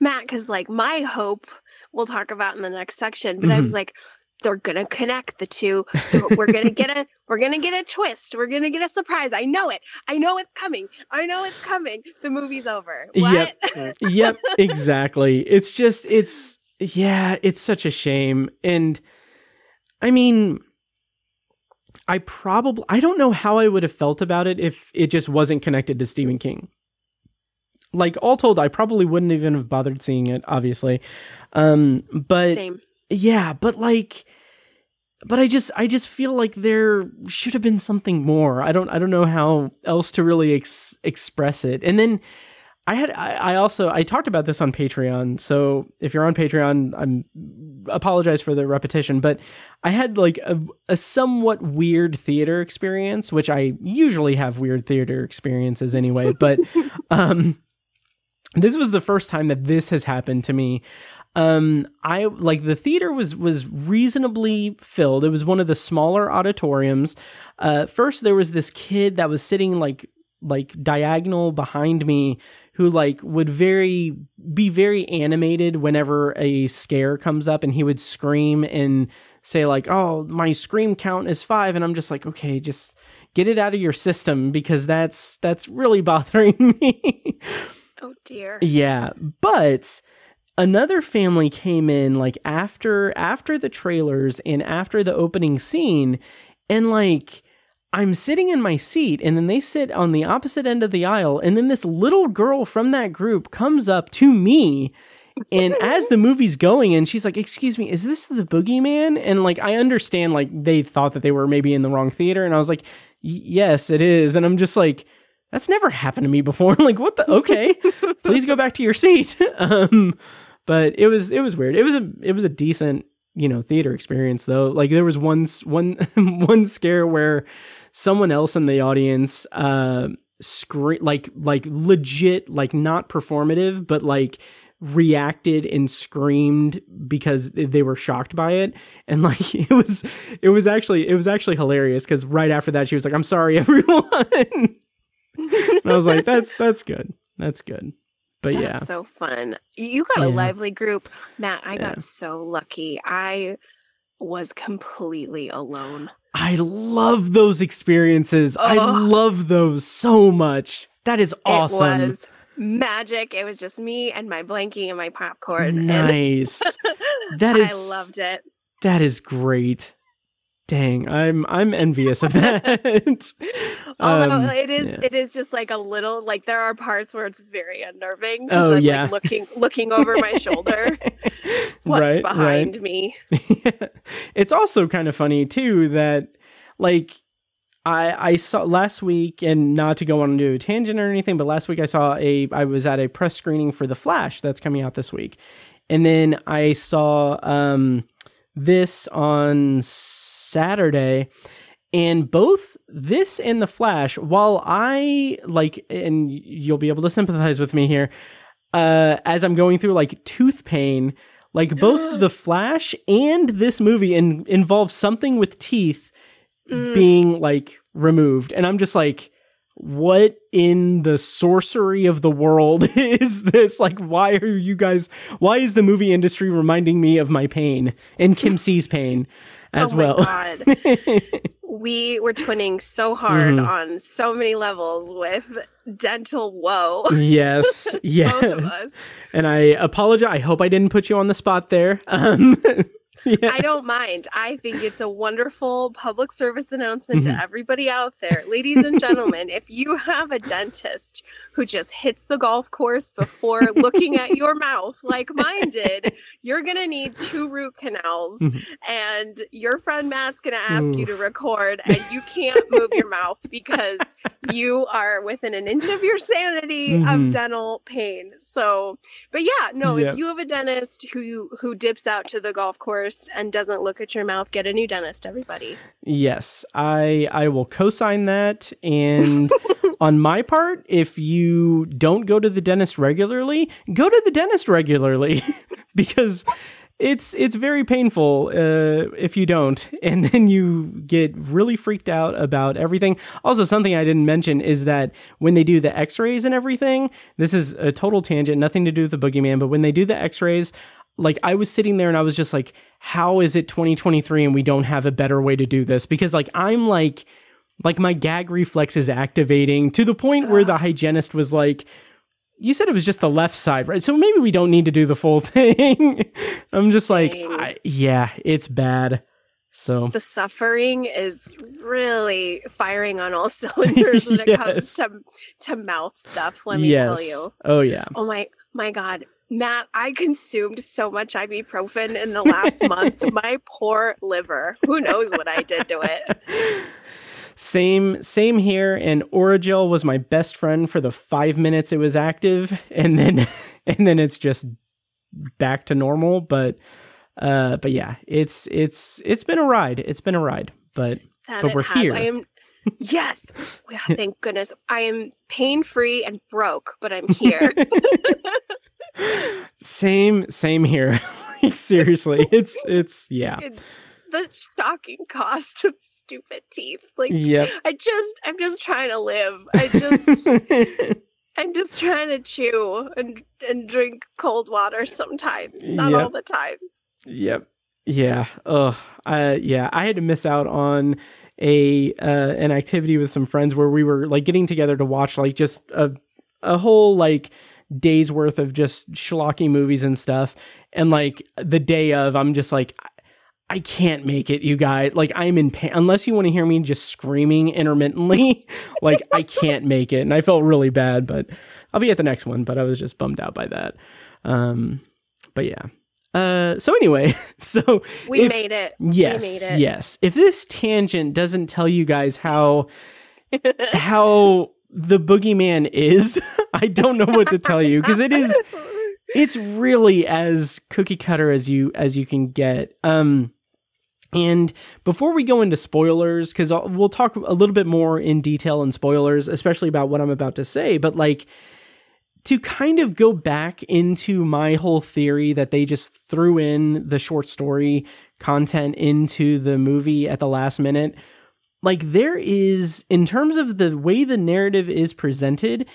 Matt, because like my hope we'll talk about in the next section, but I Mm-hmm. was like, they're gonna connect the two. We're gonna get a we're gonna get a twist. We're gonna get a surprise. I know it. I know it's coming. I know it's coming. The movie's over. What? Yep. yep, exactly. It's just it's yeah, it's such a shame. And I mean I probably I don't know how I would have felt about it if it just wasn't connected to Stephen King. Like all told, I probably wouldn't even have bothered seeing it, obviously. Um but Same. yeah, but like but I just I just feel like there should have been something more. I don't I don't know how else to really ex- express it. And then I had I, I also I talked about this on Patreon. So if you're on Patreon, I'm apologize for the repetition, but I had like a, a somewhat weird theater experience, which I usually have weird theater experiences anyway, but um this was the first time that this has happened to me um i like the theater was was reasonably filled it was one of the smaller auditoriums uh first there was this kid that was sitting like like diagonal behind me who like would very be very animated whenever a scare comes up and he would scream and say like oh my scream count is 5 and I'm just like okay just get it out of your system because that's that's really bothering me Oh dear. yeah, but another family came in like after after the trailers and after the opening scene and like I'm sitting in my seat and then they sit on the opposite end of the aisle and then this little girl from that group comes up to me. And as the movie's going and she's like excuse me is this the boogeyman? And like i understand like they thought that they were maybe in the wrong theater and i was like yes it is. And i'm just like that's never happened to me before. I'm like what the okay please go back to your seat. Um but it was it was weird. It was a it was a decent you know theater experience though. Like there was one one one scare where someone else in the audience uh scream like like legit like not performative but like reacted and screamed because they were shocked by it and like it was it was actually it was actually hilarious because right after that she was like i'm sorry everyone and i was like that's that's good that's good but That's yeah so fun. You got a lively group. Matt, I Yeah. got so lucky. I was completely alone. I love those experiences i love those so much that is awesome It was magic. It was just me and my blankie and my popcorn. nice that is I loved it. that is great dang i'm i'm envious of that Although Um, it is yeah. it is just like a little like there are parts where it's very unnerving. Oh, I'm, yeah. Like, looking looking over my shoulder. What's right behind right me? it's also kind of funny too that like I I saw last week and not to go on into a tangent or anything, but last week I saw a I was at a press screening for The Flash that's coming out this week. And then I saw um this on Saturday and both this and The Flash while I like and you'll be able to sympathize with me here uh as I'm going through like tooth pain like both The Flash and this movie in, involve something with teeth Mm. being like removed. And I'm just like, what in the sorcery of the world is this? Like, why are you guys, why is the movie industry reminding me of my pain and Kim C's pain as oh my well? God. we were twinning so hard Mhm. on so many levels with dental woe. yes, Both of yes. us. And I apologize. I hope I didn't put you on the spot there. Um, yeah. I don't mind. I think it's a wonderful public service announcement Mhm. to everybody out there. Ladies and gentlemen, if you have a dentist who just hits the golf course before looking at your mouth like mine did, you're going to need two root canals. Mhm. And your friend Matt's going to ask you to record, and you can't move your mouth because you are within an inch of your sanity Mhm. of dental pain. So, but yeah, no, Yep. if you have a dentist who who dips out to the golf course and doesn't look at your mouth, get a new dentist, everybody. Yes, I I will co-sign that and on my part, if you don't go to the dentist regularly, go to the dentist regularly because it's it's very painful uh, if you don't, and then you get really freaked out about everything. Also, something I didn't mention is that when they do the X-rays and everything, this is a total tangent, nothing to do with the boogeyman, but when they do the X-rays, like I was sitting there and I was just like, how is it 2023 and we don't have a better way to do this? Because like I'm like, like my gag reflex is activating to the point where the hygienist was like you said it was just the left side, right? So maybe we don't need to do the full thing. I'm just like, I, yeah, it's bad. So the suffering is really firing on all cylinders when Yes. it comes to to mouth stuff. Let me yes. tell you. Oh yeah. Oh my my god. Matt, I consumed so much ibuprofen in the last month. My poor liver. Who knows what I did to it? Same same here and Orajel was my best friend for the 5 minutes it was active and then and then it's just back to normal, but uh but yeah, it's it's it's been a ride. It's been a ride, but That But we're has. here. I am Yes. Yeah, thank goodness. I am pain free and broke, but I'm here. Same same here. Seriously, it's it's yeah. it's the shocking cost of stupid teeth. Like Yep. I just I'm just trying to live. I just I'm just trying to chew and and drink cold water sometimes, not all the times. Yep. Yeah. Ugh. Uh, yeah. I had to miss out on a uh, an activity with some friends where we were like getting together to watch like just a a whole like day's worth of just schlocky movies and stuff. And like the day of, I'm just like. I can't make it, you guys. Like I'm in pain. Unless you want to hear me just screaming intermittently, like I can't make it. And I felt really bad, but I'll be at the next one. But I was just bummed out by that. Um, but yeah. Uh, so anyway, so We if- made it. Yes, we made it. yes. If this tangent doesn't tell you guys how how the boogeyman is, I don't know what to tell you because it is it's really as cookie cutter as you as you can get. Um and before we go into spoilers, because we'll talk a little bit more in detail in spoilers, especially about what I'm about to say, but like to kind of go back into my whole theory that they just threw in the short story content into the movie at the last minute, like there is, in terms of the way the narrative is presented,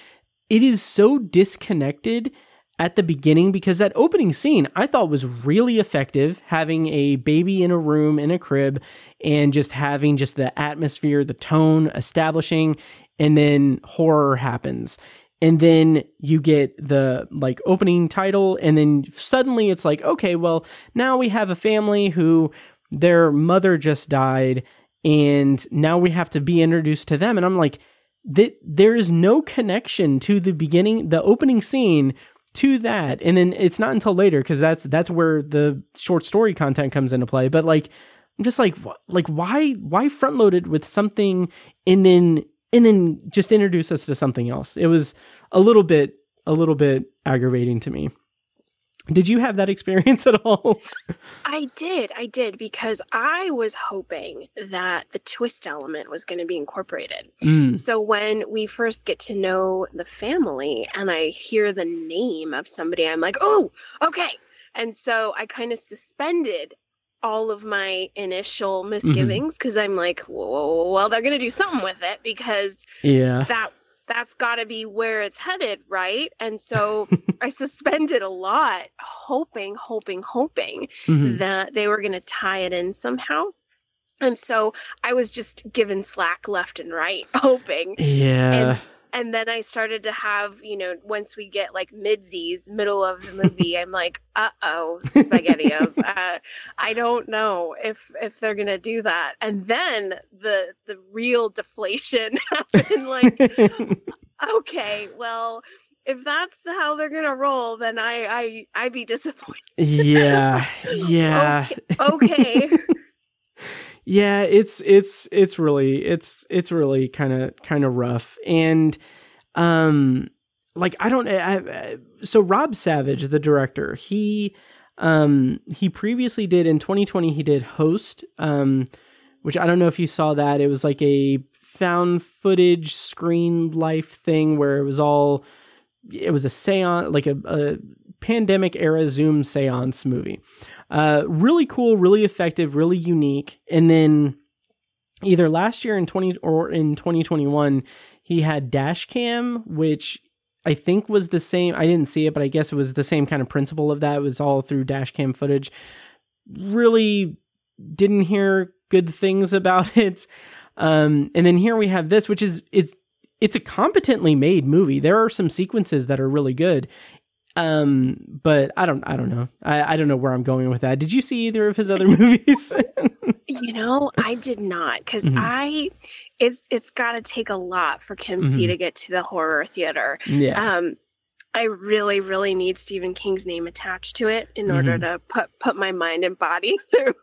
it is so disconnected at the beginning because that opening scene I thought was really effective having a baby in a room in a crib and just having just the atmosphere, the tone establishing and then horror happens. And then you get the like opening title and then suddenly it's like okay, well, now we have a family who their mother just died and now we have to be introduced to them. And I'm like that there is no connection to the beginning the opening scene to that. And then it's not until later because that's that's where the short story content comes into play. But like i'm just like wh- like why why front load it with something and then and then just introduce us to something else? It was a little bit a little bit aggravating to me did you have that experience at all I did. I did because I was hoping that the twist element was going to be incorporated. Mm, So when we first get to know the family and I hear the name of somebody, I'm like, oh, okay. And so I kind of suspended all of my initial misgivings because I'm like, well, they're going to do something with it because yeah that that's got to be where it's headed, right? And so I suspended a lot, hoping, hoping, hoping Mhm. that they were going to tie it in somehow. And so I was just given slack left and right, hoping. yeah And then I started to have, you know, once we get like midsies, middle of the movie, I'm like, uh oh, spaghettios. uh, I don't know if if they're gonna do that. And then the the real deflation happened. Like, okay, well, if that's how they're gonna roll, then I I I'd be disappointed. yeah yeah Okay. Yeah it's it's it's really it's it's really kind of kind of rough. And um like i don't I, I, so rob savage the director he um he previously did in 2020 he did host um which i don't know if you saw that. It was like a found footage screen life thing where it was all it was a seance like a, a pandemic era Zoom seance movie. Uh, really cool, really effective, really unique. And then either last year in 20 or in 2021, he had Dashcam, which I think was the same. I didn't see it, but I guess it was the same kind of principle of that. It was all through Dashcam footage. Really didn't hear good things about it. Um, and then here we have this, which is it's it's a competently made movie. There are some sequences that are really good. Um, but I don't I don't know. I, I don't know where I'm going with that. Did you see either of his other movies? You know, I did not because Mhm. I it's it's got to take a lot for Kim C Mhm. to get to the horror theater. yeah. Um, I really, really need Stephen King's name attached to it in order Mm-hmm. to put put my mind and body through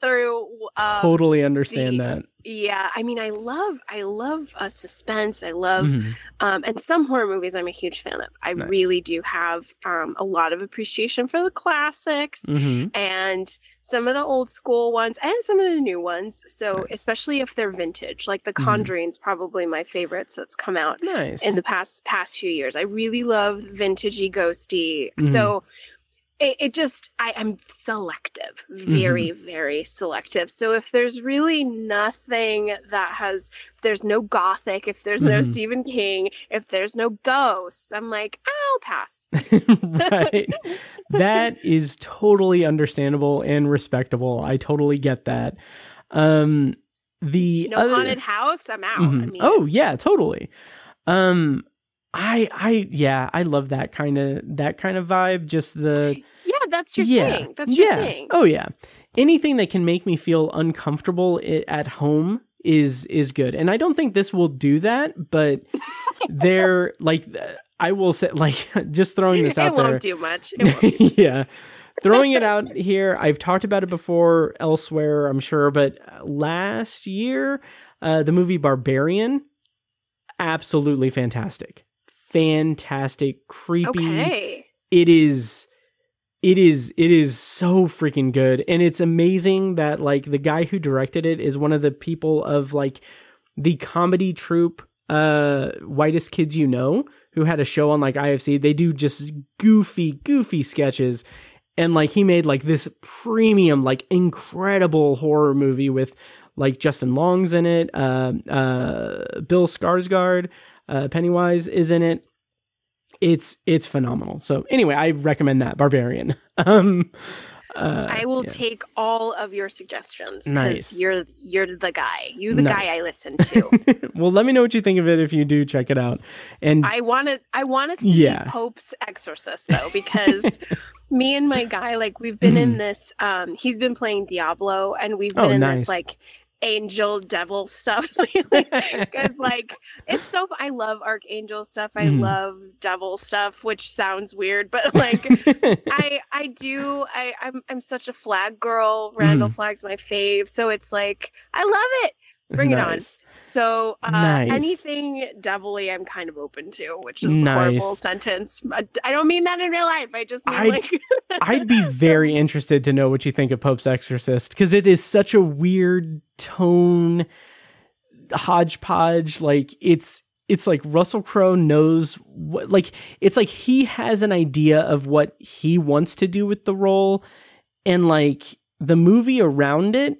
through. Um, totally understand the- that. Yeah, I mean, I love I love uh, suspense. I love Mhm. um, and some horror movies I'm a huge fan of. I Nice. really do have um, a lot of appreciation for the classics Mhm. and some of the old school ones and some of the new ones. So Nice. especially if they're vintage, like The Mhm. Conjuring's probably my favorites that's come out Nice. in the past past few years. I really love vintagey ghosty. Mhm. So it, it just I, I'm selective, very, very selective. So if there's really nothing that has if there's no gothic, if there's no Mhm. Stephen King, if there's no ghosts, I'm like, I'll pass. right. That is totally understandable and respectable. I totally get that. Um the No other haunted house, I'm out. I Mhm. mean oh yeah, totally. Um I I yeah, I love that kind of that kind of vibe just the that's your yeah. thing. That's your thing. Oh yeah. Anything that can make me feel uncomfortable at home is is good. And I don't think this will do that, but they're like I will say like just throwing this it out won't there. do much. It won't do yeah. Throwing it out here, I've talked about it before elsewhere, I'm sure, but last year, uh, the movie Barbarian, absolutely fantastic. Fantastic, creepy. Okay. It is it is it is so freaking good. And it's amazing that like the guy who directed it is one of the people of like the comedy troupe uh whitest kids you know who had a show on like ifc they do just goofy goofy sketches. And like he made like this premium like incredible horror movie with like justin long's in it uh uh bill skarsgård uh pennywise is in it it's it's phenomenal so anyway i recommend that barbarian um uh, I will yeah. take all of your suggestions because Nice. you're you're the guy. You the Nice. guy I listen to. well let me know what you think of it if you do check it out and I want to I want to see Yeah. Pope's Exorcist though because me and my guy like we've been in Mhm. this um he's been playing Diablo and we've been Oh, in nice. this like angel devil stuff because like it's so I love archangel stuff I Mhm. love devil stuff which sounds weird but like I I do I I'm I'm such a Flagg girl. Randall Mm-hmm. Flagg's my fave, so it's like I love it. Bring it on. So uh, Nice. anything devilly, I'm kind of open to, which is Nice. a horrible sentence. I don't mean that in real life. I just mean I'd- like I'd be very interested to know what you think of Pope's Exorcist because it is such a weird tone hodgepodge. Like it's it's like Russell Crowe knows what like it's like he has an idea of what he wants to do with the role, and like the movie around it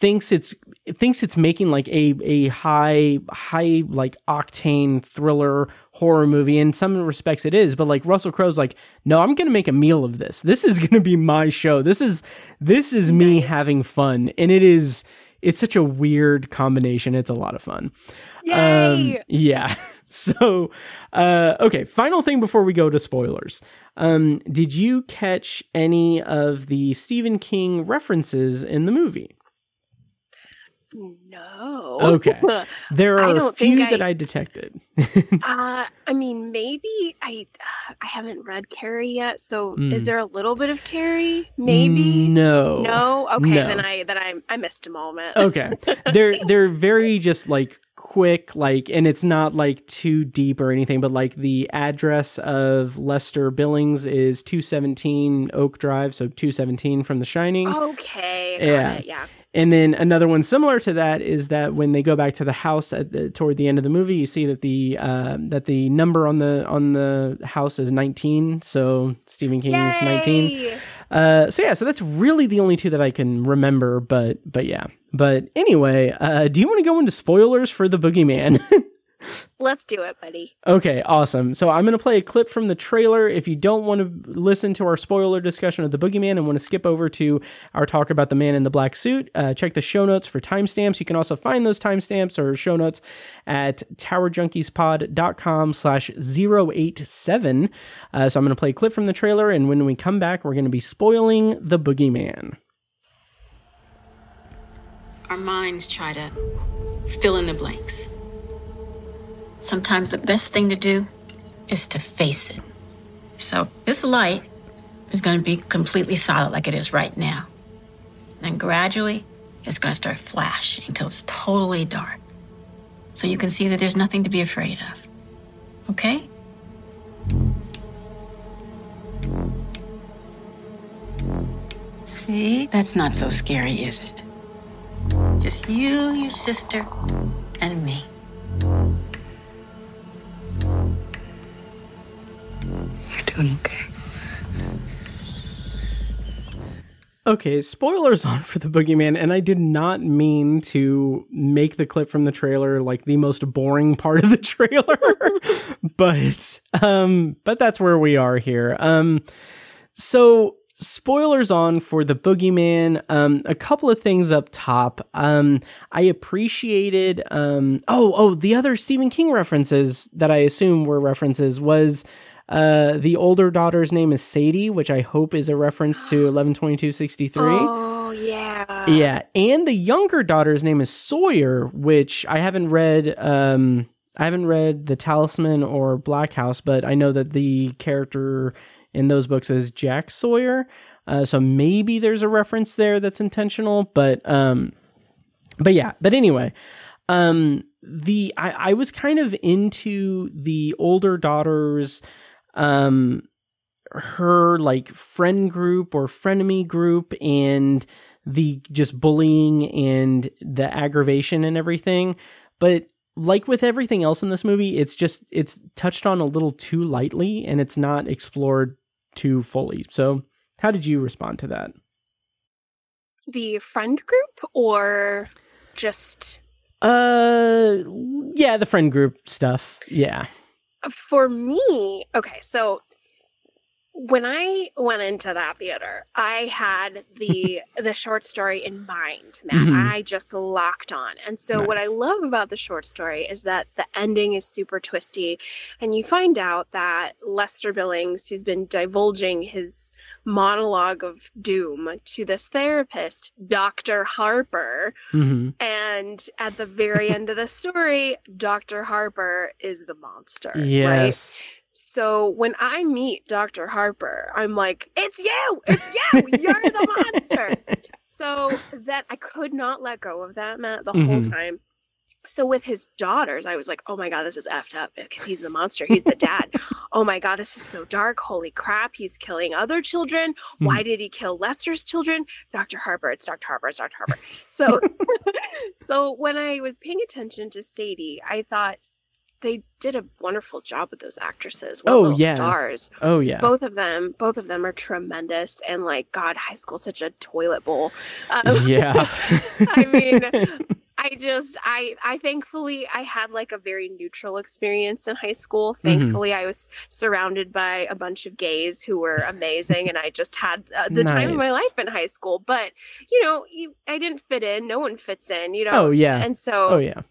thinks it's it thinks it's making like a a high high like octane thriller horror movie in some respects it is but like Russell Crowe's like no I'm going to make a meal of this this is going to be my show this is this is me Nice. having fun and it is it's such a weird combination it's a lot of fun yay. um, yeah. So, uh, okay. Final thing before we go to spoilers. Um, did you catch any of the Stephen King references in the movie? No. Okay. There are a few think that I- I detected. uh, I mean, maybe I I haven't read Carrie yet. So Mm. is there a little bit of Carrie? Maybe. no. No. Okay. No. Then I then I I missed a moment. okay they're they're very just like quick like and it's not like too deep or anything but like the address of lester billings is 217 oak drive so 217 from the shining Okay. Yeah. It. Yeah. And then another one similar to that is that when they go back to the house at the, toward the end of the movie, you see that the uh, that the number on the on the house is 19. So Stephen King is 19. Uh, so yeah, so that's really the only two that I can remember. But but yeah. But anyway, uh, do you want to go into spoilers for the Boogeyman? Let's do it, buddy. Okay, awesome. So I'm going to play a clip from the trailer. If you don't want to listen to our spoiler discussion of the Boogeyman and want to skip over to our talk about the man in the black suit, uh, check the show notes for timestamps. You can also find those timestamps or show notes at towerjunkiespod.com slash 087. Uh, so I'm going to play a clip from the trailer, and when we come back, we're going to be spoiling the Boogeyman. Our minds try to fill in the blanks. Sometimes the best thing to do is to face it. So this light is going to be completely solid like it is right now. Then gradually, it's going to start flashing until it's totally dark. So you can see that there's nothing to be afraid of. Okay? See? That's not so scary, is it? Just you, your sister, and me. Doing okay. Okay, spoilers on for the Boogeyman, and I did not mean to make the clip from the trailer like the most boring part of the trailer, but um, but that's where we are here. Um, so spoilers on for the Boogeyman. Um, a couple of things up top. Um, I appreciated. Um, oh, oh, the other Stephen King references that I assume were references was. Uh, the older daughter's name is Sadie, which I hope is a reference to eleven twenty two sixty three. Oh yeah. Yeah, and the younger daughter's name is Sawyer, which I haven't read. Um, I haven't read The Talisman or Black House, but I know that the character in those books is Jack Sawyer. Uh, so maybe there's a reference there that's intentional, but um, but yeah. But anyway, um, the I, I was kind of into the older daughter's um her like friend group or frenemy group and the just bullying and the aggravation and everything. But like with everything else in this movie it's just it's touched on a little too lightly and it's not explored too fully. So how did you respond to that? The friend group or just uh yeah the friend group stuff. Yeah for me, okay, so when I went into that theater, I had the the short story in mind, Matt. Mhm. I just locked on. And so what I love about the short story is that the ending is super twisty and you find out that Lester Billings who's been divulging his monologue of doom to this therapist, Dr. Harper, hmm and at the very end of the story, Dr. Harper is the monster. Right? So when I meet Dr. Harper, I'm like, it's you! It's you! You're the monster! So that I could not let go of that, Matt, the whole Mhm. time. So with his daughters, I was like, oh my God, this is effed up because he's the monster. He's the dad. oh my God, this is so dark. Holy crap. He's killing other children. Why did he kill Lester's children? Dr. Harper. It's Dr. Harper. It's Dr. Harper. So, so when I was paying attention to Sadie, I thought they did a wonderful job with those actresses. What Oh, yeah. stars. oh yeah Both of them, both of them are tremendous. And like, God, high school such a toilet bowl. Um, yeah I mean, I just I I thankfully I had like a very neutral experience in high school. Mm-hmm. Thankfully, I was surrounded by a bunch of gays who were amazing, and I just had uh, the time of my life in high school. But you know, you, I didn't fit in. No one fits in. You know. oh yeah And so, oh yeah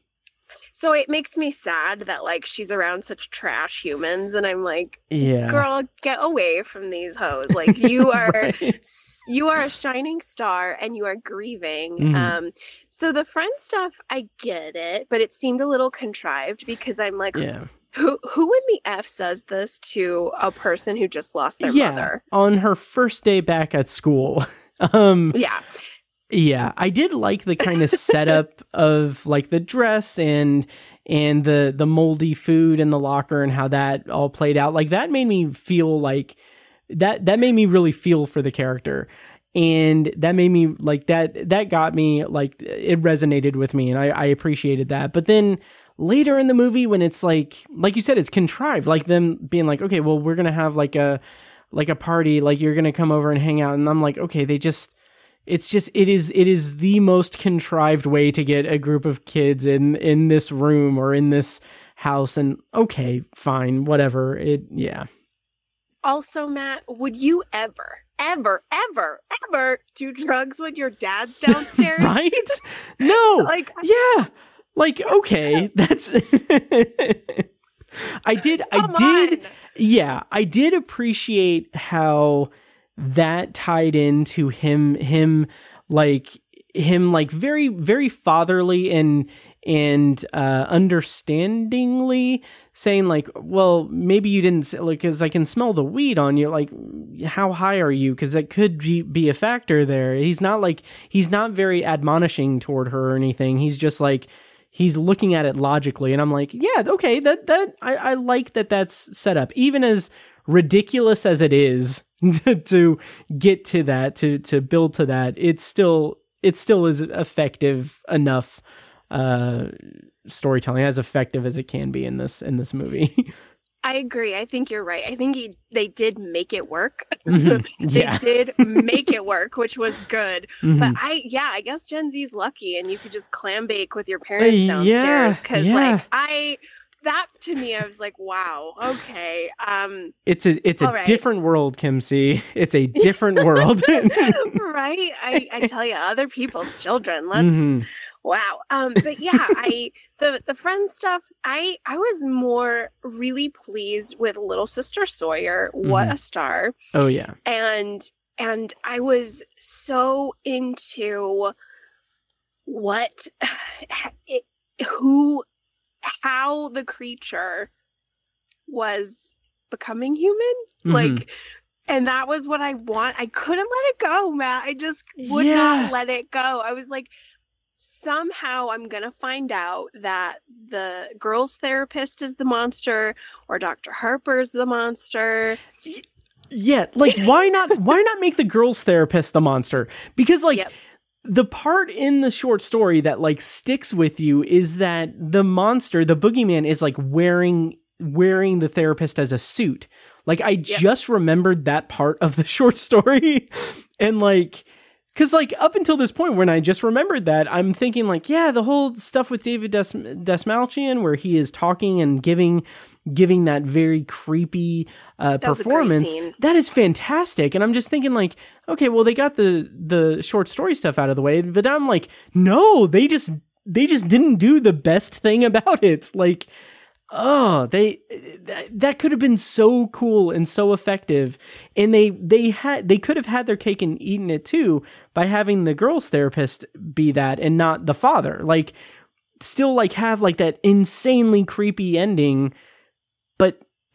so it makes me sad that like she's around such trash humans, and I'm like, yeah girl, get away from these hoes. Like you are Right. you are a shining star and you are grieving. Mhm. Um, so the friend stuff, I get it, but it seemed a little contrived because I'm like, yeah who who in the f says this to a person who just lost their yeah mother? on her first day back at school um Yeah, Yeah, I did like the kind of setup of like the dress and and the the moldy food in the locker and how that all played out. Like that made me feel like that that made me really feel for the character. and that made me like that that got me like it resonated with me and I, I appreciated that but then later in the movie when it's like like you said it's contrived like them being like okay well we're gonna have like a like a party like you're gonna come over and hang out and i'm like okay they just it's just it is it is the most contrived way to get a group of kids in in this room or in this house and okay fine whatever it yeah. Also, Matt, would you ever, ever, ever, ever do drugs when your dad's downstairs? right? No! Like, yeah! Like okay that's i did i did on. yeah i did appreciate how that tied into him him like him like very very fatherly and and uh understandingly saying like well maybe you didn't like because i can smell the weed on you like how high are you? Because that could be, be a factor there. He's not like he's not very admonishing toward her or anything. He's just like he's looking at it logically. And i'm like yeah okay that that i, I like that that's set up. Even as ridiculous as it is to get to that to to build to that it's still it still is effective enough uh storytelling as effective as it can be in this in this movie I agree. I think you're right. I think he, they did make it work. Mhm. they yeah did make it work, which was good. Mhm. But I, yeah, I guess Gen Z's lucky, and you could just clam bake with your parents downstairs. Because, yeah. like, I that to me, I was like, wow, okay. Um, it's a it's a right. different world kim c it's a different world right? I, I tell you, other people's children. Let's Mhm. wow. Um, but yeah, I the the friend stuff. I I was more really pleased with Little Sister Sawyer. What Mhm. a star! oh yeah and and I was so into what it, who how the creature was becoming human Mhm. like and that was what I want I couldn't let it go Matt I just would Yeah. not let it go I was like somehow I'm gonna find out that the girl's therapist is the monster or Dr. Harper's the monster Yeah, like why not why not make the girl's therapist the monster? Because like Yep. The part in the short story that like sticks with you is that the monster, the boogeyman is like wearing wearing the therapist as a suit. Like I just remembered that part of the short story and like cuz like up until this point when I just remembered that I'm thinking like yeah, the whole stuff with David Des- Dastmalchian where he is talking and giving giving that very creepy uh, That was a great performance that is fantastic. And i'm just thinking like okay well they got the the short story stuff out of the way but i'm like no they just they just didn't do the best thing about it. Like oh they that, that could have been so cool and so effective. And they they had they could have had their cake and eaten it too by having the girls therapist be that and not the father. Like still like have like that insanely creepy ending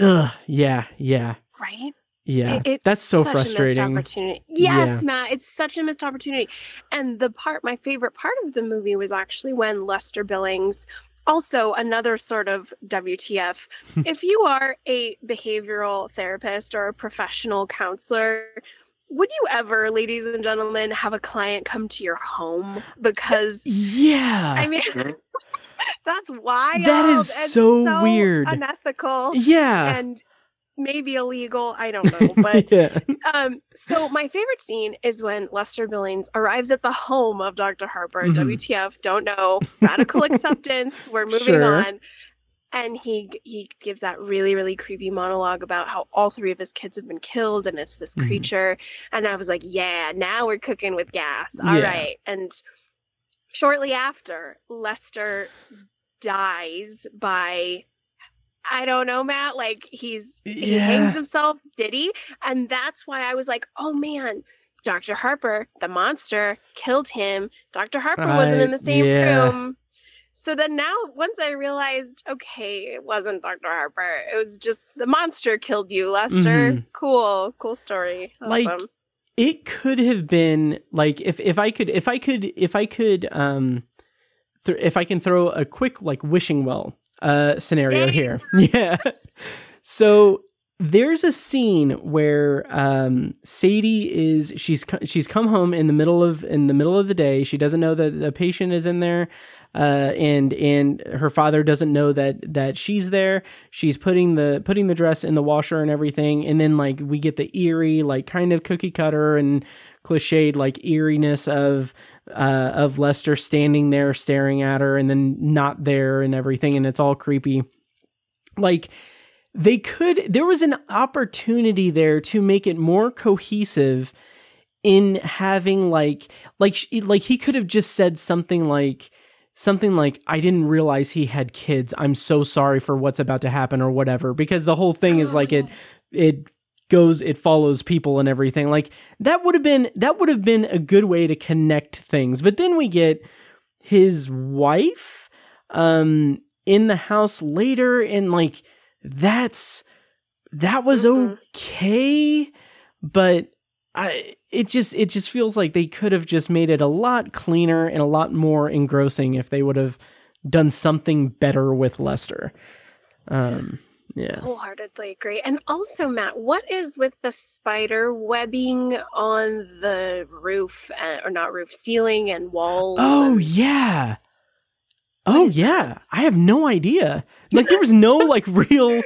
ugh yeah yeah right yeah, It- it's that's so such frustrating. A missed opportunity. Yes, Yeah. Matt, it's such a missed opportunity. And the part, my favorite part of the movie was actually when Lester Billings, also another sort of WTF, if you are a behavioral therapist or a professional counselor. Would you ever, ladies and gentlemen, have a client come to your home? Because Yeah, I mean, mm-hmm. That's wild. That is and so weird. unethical, yeah, and maybe illegal. I don't know, but yeah, um, so my favorite scene is when Lester Billings arrives at the home of Dr. Harper. Mhm. WTF? Don't know. Radical acceptance. We're moving Sure. on. And he he gives that really really creepy monologue about how all three of his kids have been killed, and it's this Mhm. creature. And I was like, yeah, now we're cooking with gas. All right. Yeah. And shortly after, Lester dies by. I don't know, Matt. Like he's he hangs himself, did he? And that's why I was like, oh man, Dr. Harper, the monster, killed him. Dr. Harper wasn't in the same yeah. room. So then now, once I realized, okay, it wasn't Dr. Harper. It was just the monster killed you, Lester. Mhm. Cool, cool story. Like, Awesome. It could have been like if if I could if I could if I could um th- if I can throw a quick like wishing well uh scenario Yay. here. yeah. So there's a scene where um, Sadie is she's she's come home in the middle of in the middle of the day. She doesn't know that the patient is in there, uh, and and her father doesn't know that that she's there. She's putting the putting the dress in the washer and everything, and then like we get the eerie like kind of cookie cutter and cliched like eeriness of uh, of Lester standing there staring at her and then not there and everything, and it's all creepy. Like they could there was an opportunity there to make it more cohesive in having like like like he could have just said something like something like i didn't realize he had kids. I'm so sorry for what's about to happen or whatever because the whole thing is like it it goes it follows people and everything. Like that would have been that would have been a good way to connect things. But then we get his wife um in the house later and like that's that was Mhm. okay but i it just it just feels like they could have just made it a lot cleaner and a lot more engrossing if they would have done something better with lester um yeah Wholeheartedly agree. And also, Matt, what is with the spider webbing on the roof, uh, or not roof, ceiling and walls? oh and- yeah oh is that? yeah i have no idea like there was no like real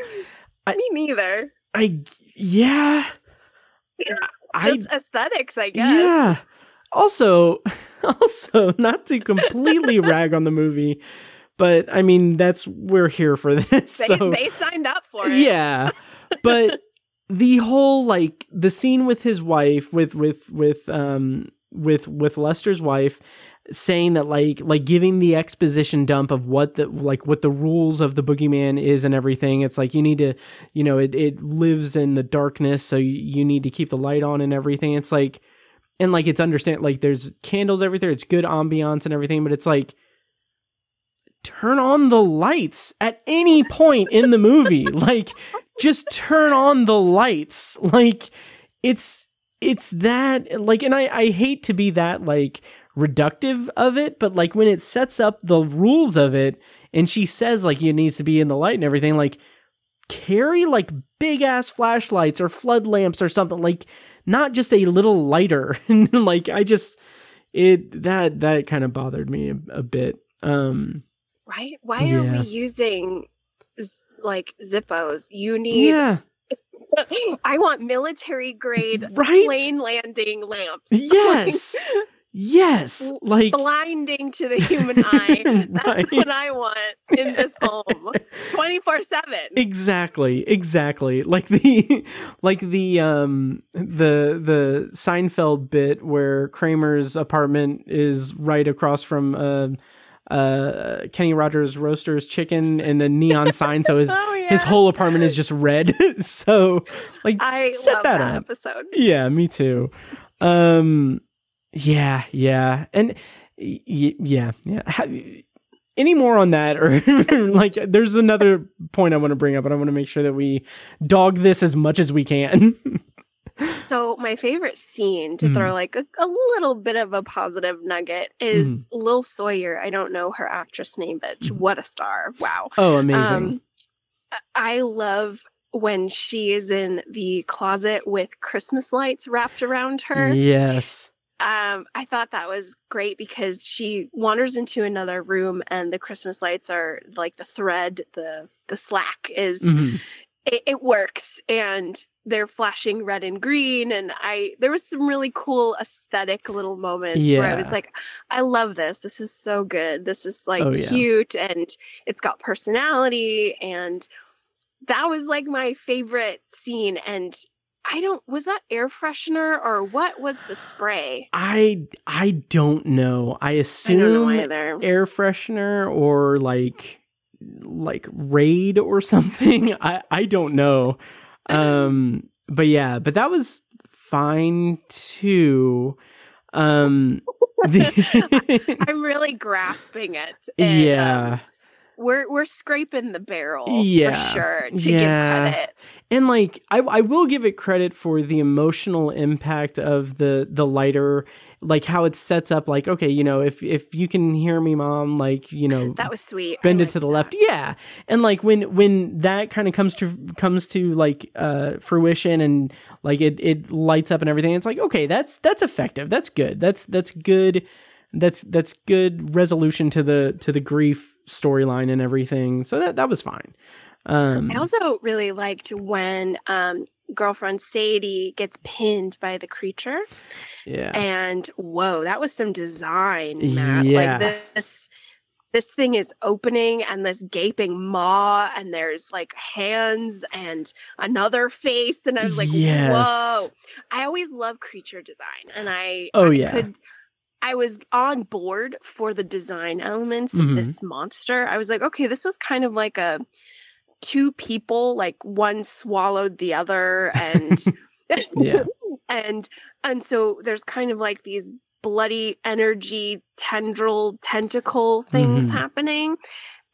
I- Me neither. i yeah i Just aesthetics, I guess. Yeah. Also, also not to completely rag on the movie, but I mean that's we're here for this. They, so they signed up for it. yeah, but the whole like the scene with his wife with with with um with with Lester's wife saying that like like giving the exposition dump of what the like what the rules of the boogeyman is and everything it's like you need to you know it, it lives in the darkness so you, you need to keep the light on and everything. It's like and like it's understand like there's candles everywhere it's good ambiance and everything but it's like turn on the lights at any point in the movie. Like just turn on the lights. Like it's it's that like and i i hate to be that like reductive of it but like when it sets up the rules of it and she says like it needs to be in the light and everything like carry like big ass flashlights or flood lamps or something like not just a little lighter and like i just it that that kind of bothered me a, a bit um Right? Why are we using like Zippos? You need. yeah I want military grade Right? plane landing lamps. yes yes like blinding to the human eye. That's Right. what I want in this home. 24 7. exactly exactly like the like the um the the seinfeld bit where kramer's apartment is right across from uh uh kenny rogers roasters chicken and the neon sign so his Oh, yeah. his whole apartment is just red so like I set love that, that, up episode. yeah me too um yeah yeah and y- yeah yeah Ha- any more on that or like there's another point i want to bring up but i want to make sure that we dog this as much as we can So, my favorite scene to Mhm. throw like a, a little bit of a positive nugget is Lil Sawyer. I don't know her actress name, but what a star. Wow. oh amazing Um, I love when she is in the closet with Christmas lights wrapped around her. yes Um, I thought that was great because she wanders into another room and the Christmas lights are like the thread, the the slack is Mhm. it, it works and they're flashing red and green and I there was some really cool aesthetic little moments where I was like, I love this. This is so good. This is like Oh, yeah. cute and it's got personality and that was like my favorite scene and I don't was that air freshener or what was the spray? i i don't know. I I don't know assume air freshener or like like raid or something. I i don't know. Um but yeah but that was fine too. Um the- I'm really grasping it. and, um, yeah we're we're scraping the barrel Yeah. for sure to Yeah. give credit. and like I, I will give it credit for the emotional impact of the the lighter like how it sets up like okay you know if if you can hear me mom like you know That was sweet. I bend it to the that. left yeah and like when when that kind of comes to comes to like uh fruition and like it it lights up and everything it's like okay that's that's effective that's good that's that's good that's that's good resolution to the to the grief storyline and everything so that that was fine um I also really liked when um girlfriend Sadie gets pinned by the creature. yeah And whoa, that was some design, Matt. Yeah. Like this this thing is opening and this gaping maw and there's like hands and another face and I was like, Yes. whoa. I always love creature design and I Oh, I yeah. could I was on board for the design elements Mhm. of this monster. I was like, okay, this is kind of like a two people, like one swallowed the other and Yeah. and and so there's kind of like these bloody energy tendril tentacle things Mhm. happening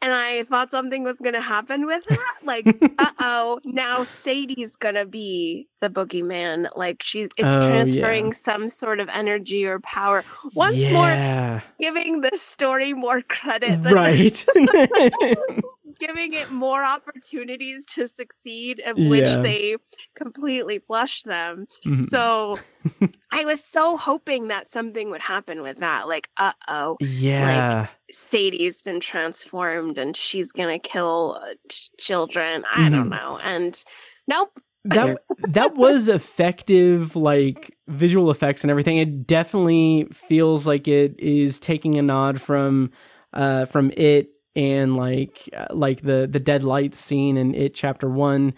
and i thought something was going to happen with that like uh-oh now sadie's going to be the boogeyman. Like she's it's Oh, yeah. transferring some sort of energy or power. Once more giving the story more credit than right giving it more opportunities to succeed of which Yeah. they completely flush them Mhm. so I was so hoping that something would happen with that. Like, uh oh, yeah Sadie's been transformed and she's gonna kill uh, ch- children. I don't Mhm. know. And nope. that that was effective like visual effects and everything it definitely feels like it is taking a nod from uh from it and like uh, like the the dead lights scene in it chapter 1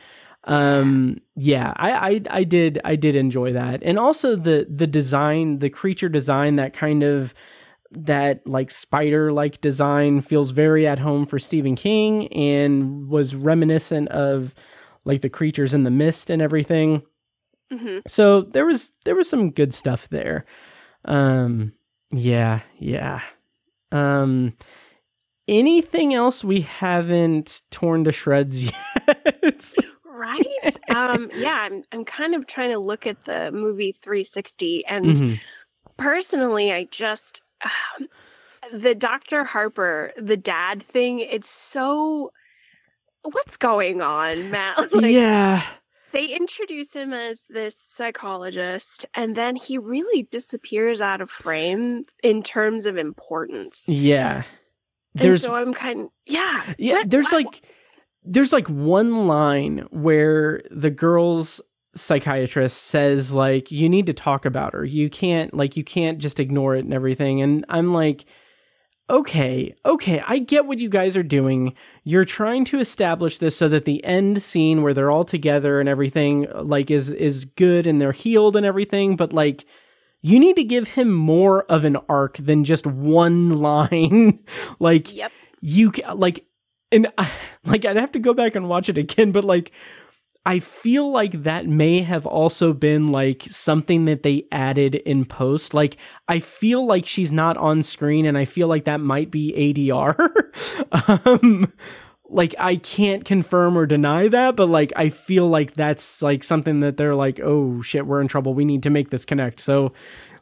um yeah I, I i did i did enjoy that and also the the design the creature design that kind of that like spider like design feels very at home for Stephen King and was reminiscent of like the creatures in the mist and everything. hmm So there was there was some good stuff there. Um yeah, yeah. Um anything else we haven't torn to shreds yet? Right. um. Yeah. I'm. I'm kind of trying to look at the movie 360, and Mhm. personally, I just um, the Dr. Harper, the dad thing. It's so. What's going on, Matt? Like, yeah. they introduce him as this psychologist and then he really disappears out of frame in terms of importance Yeah. And There's so i'm kind yeah Yeah, what- there's like there's like one line where the girl's psychiatrist says like you need to talk about her. You can't like you can't just ignore it and everything. And I'm like okay, okay, I get what you guys are doing. You're trying to establish this so that the end scene where they're all together and everything like is is good and they're healed and everything, but like you need to give him more of an arc than just one line. like yep. you like and I, like I'd have to go back and watch it again but like I feel like that may have also been like something that they added in post. Like I feel like she's not on screen and I feel like that might be ADR um like I can't confirm or deny that but like I feel like that's like something that they're like oh shit we're in trouble we need to make this connect so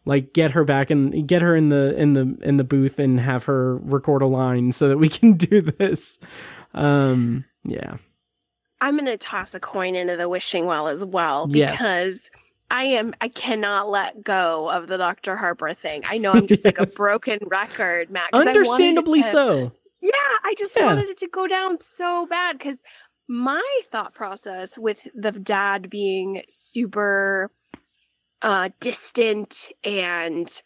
like get her back and get her in the in the in the booth and have her record a line so that we can do this um yeah i'm gonna toss a coin into the wishing well as well Yes. because I am I cannot let go of the Dr. Harper thing. I know I'm just like a broken record, Matt. understandably to- so Yeah, I just Yeah. wanted it to go down so bad because my thought process with the dad being super uh distant and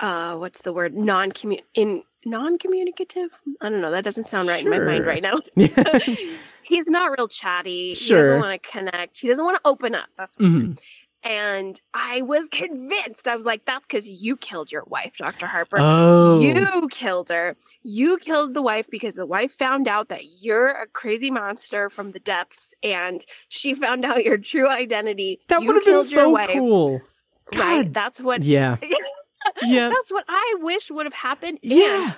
uh what's the word non in non-communicative? I don't know that doesn't sound right in my mind right now. He's not real chatty. He Sure. doesn't want to connect. He doesn't want to open up that's what Mhm. And i was convinced i was like that's because you killed your wife dr harper oh you killed her. You killed the wife because the wife found out that you're a crazy monster from the depths, and she found out your true identity. that would have been so wife, cool Right? That's what. yeah yeah That's what I wish would have happened. And yeah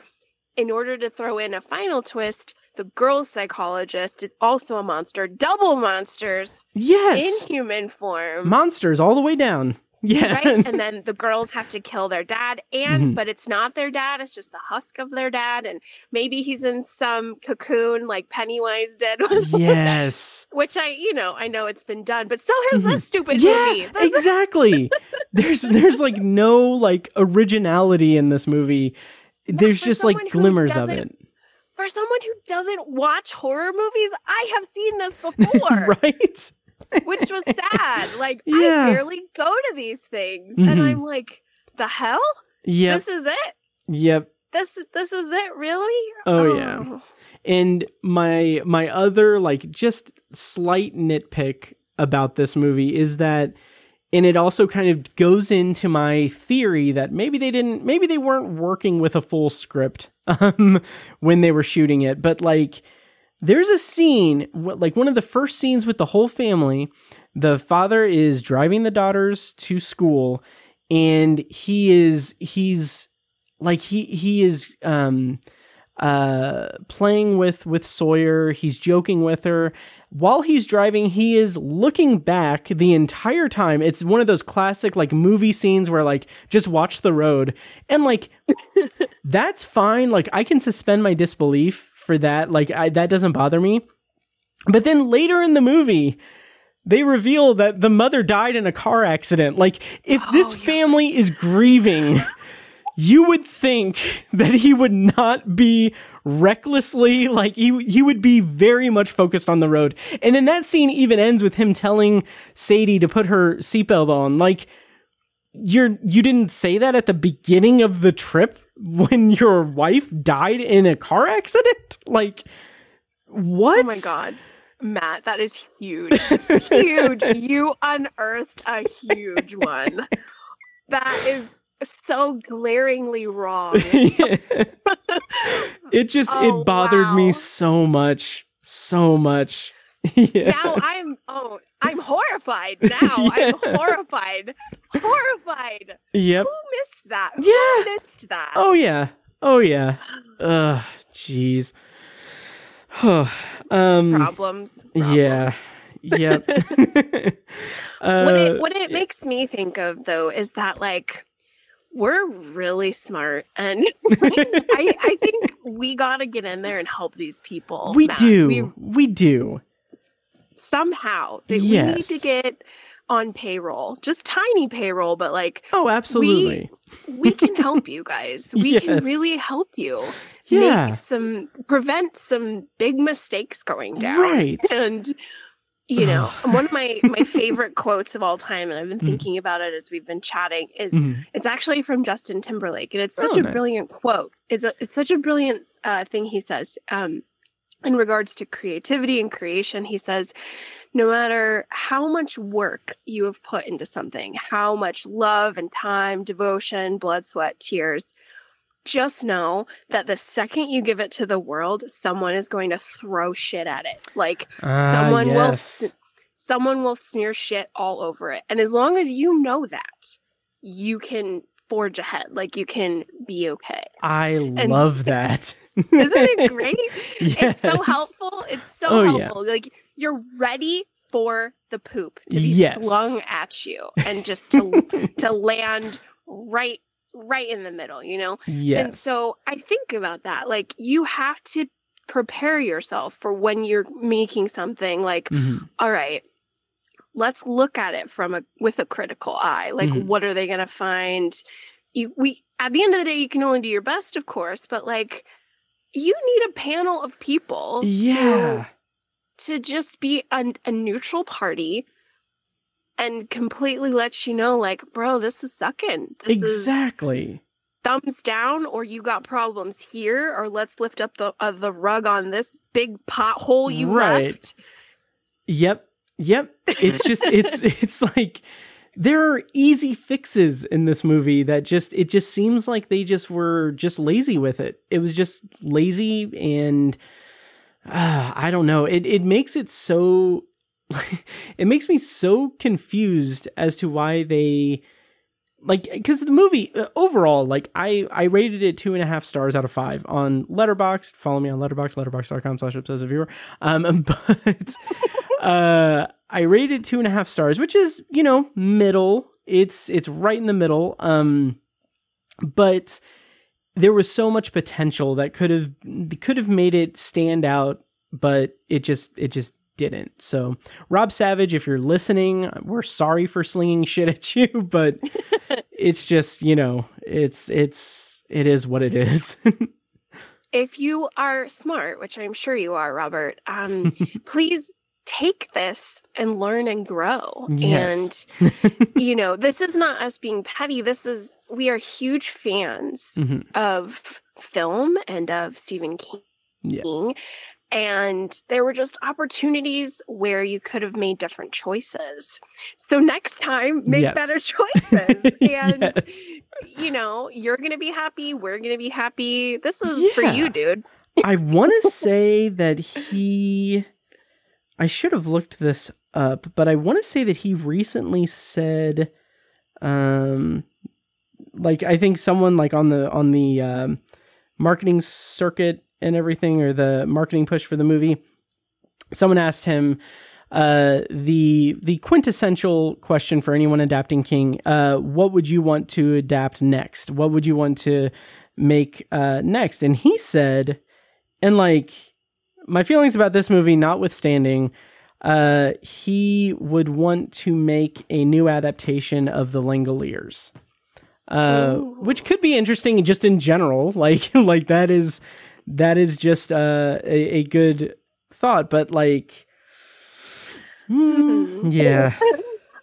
in order to throw in a final twist, the girl's psychologist is also a monster, double monsters Yes. in human form. Monsters all the way down. Yeah. right? And then the girls have to kill their dad, and Mhm. but it's not their dad; it's just the husk of their dad, and maybe he's in some cocoon like Pennywise did. yes. Which I, you know, I know it's been done, but so has Mhm. this stupid Yeah, movie. Exactly. there's there's like no like originality in this movie. There's just like glimmers of it. For someone who doesn't watch horror movies, I have seen this before, right? which was sad. Like Yeah. I barely go to these things, Mhm. and I'm like, the hell? Yep. This is it. Yep. This this is it, really? Oh, yeah. And my my other like just slight nitpick about this movie is that and it also kind of goes into my theory that maybe they didn't maybe they weren't working with a full script um when they were shooting it. But like there's a scene like one of the first scenes with the whole family. The father is driving the daughters to school and he is he's like he he is um uh playing with with Sawyer. He's joking with her. While he's driving he is looking back the entire time. It's one of those classic like movie scenes where like just watch the road. And like that's fine. Like I can suspend my disbelief for that. Like I, that doesn't bother me. But then later in the movie they reveal that the mother died in a car accident. Like if this Oh, yeah. family is grieving you would think that he would not be recklessly like he he would be very much focused on the road. And then that scene even ends with him telling Sadie to put her seatbelt on. Like you're you didn't say that at the beginning of the trip when your wife died in a car accident? Like what? Oh my god. Matt, that is huge. huge. You unearthed a huge one. That is so glaringly wrong. it just Oh, it bothered wow. me so much. So much. yeah. Now I'm oh I'm horrified now. I'm horrified. Horrified. Yep. Who missed that? Yeah. Who missed that? Oh yeah. Oh yeah. Ugh, jeez. um Problems. yeah. Yep. uh, what it what it makes me think of though is that like we're really smart and I, I think we gotta get in there and help these people. we Matt. do. We, We, do. somehow that we need to get on payroll. Just tiny payroll, but like Oh, absolutely. we can help you guys. We Yes. can really help you. Yeah. Make some prevent some big mistakes going down. Right. And you know, one of my my favorite quotes of all time, and I've been Mhm. thinking about it as we've been chatting, is Mhm. it's actually from Justin Timberlake, and it's such Oh, a nice. brilliant quote. It's a, it's such a brilliant uh, thing he says um, in regards to creativity and creation. He says, no matter how much work you have put into something, how much love and time, devotion, blood, sweat, tears. Just know that the second you give it to the world, someone is going to throw shit at it. Like Ah, someone will yes. s- someone will smear shit all over it and as long as you know that you can forge ahead like you can be okay I love that. isn't it great it's so helpful it's so Oh, yeah. helpful like you're ready for the poop to be Yes. slung at you and just to to land right right in the middle you know Yes. and so I think about that. Like you have to prepare yourself for when you're making something like, Mhm. all right, let's look at it from a with a critical eye. Like Mhm. what are they gonna find? You we at the end of the day you can only do your best, of course, but like you need a panel of people Yeah. to to just be a, a neutral party and completely lets you know like bro this is sucking this is Exactly. thumbs down or you got problems here or let's lift up the uh, the rug on this big pothole you Right. left Yep. Yep. It's just it's it's like there are easy fixes in this movie that just it just seems like they just were just lazy with it. It was just lazy and uh, I don't know. It it makes it so it makes me so confused as to why they like because the movie uh, overall like i i rated it two and a half stars out of five on letterboxd. Follow me on letterboxd letterboxd.com slash obsessive viewer. Um but uh i rated two and a half stars which is you know middle. It's it's right in the middle. Um but there was so much potential that could have could have made it stand out but it just it just didn't. So, Rob Savage, if you're listening, we're sorry for slinging shit at you, but it's just, you know, it's it's it is what it is. if you are smart, which I'm sure you are, Robert, um, please take this and learn and grow. Yes. And you know, this is not us being petty. This is we are huge fans Mhm. of film and of Stephen King. Yes. And there were just opportunities where you could have made different choices. So next time, make Yes. better choices. And Yes. you know, you're gonna be happy, we're gonna be happy. This is for you, dude. I want to say that he I should have looked this up, but I want to say that he recently said um like I think someone like on the on the um marketing circuit and everything or the marketing push for the movie someone asked him uh the the quintessential question for anyone adapting king uh what would you want to adapt next what would you want to make uh next and he said and like my feelings about this movie notwithstanding uh he would want to make a new adaptation of the langoliers uh Ooh. which could be interesting just in general like like that is that is just uh, a, a good thought but like hmm, yeah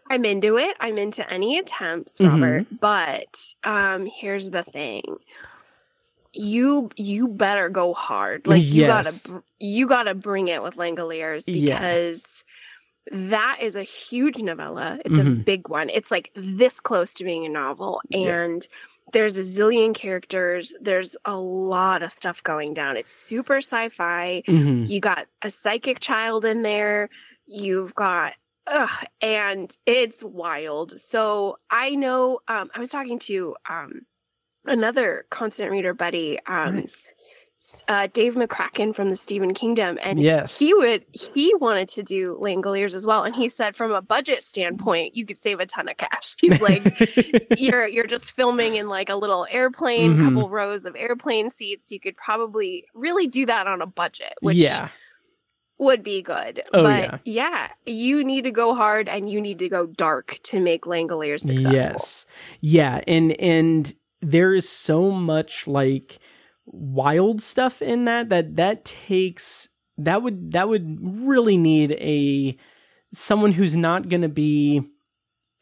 I'm into it. I'm into any attempts, Mhm. Robert. But um here's the thing. You you better go hard. Like you Yes. gotta you gotta bring it with Langoliers Yeah. because that is a huge novella. It's a Mhm. big one. It's like this close to being a novel. Yeah. There's a zillion characters. There's a lot of stuff going down. It's super sci-fi Mhm. you got a psychic child in there you've got ugh, and it's wild so i know um i was talking to um another constant reader buddy um Nice. Uh dave mccracken from the stephen kingdom and yes he would he wanted to do langoliers as well and he said from a budget standpoint you could save a ton of cash he's like you're you're just filming in like a little airplane, Mhm. couple rows of airplane seats. You could probably really do that on a budget, which yeah would be good. Oh, but yeah. you need to go hard and you need to go dark to make Langoliers successful. Yes. Yeah, and and there is so much like wild stuff in that that that takes that would that would really need a someone who's not going to be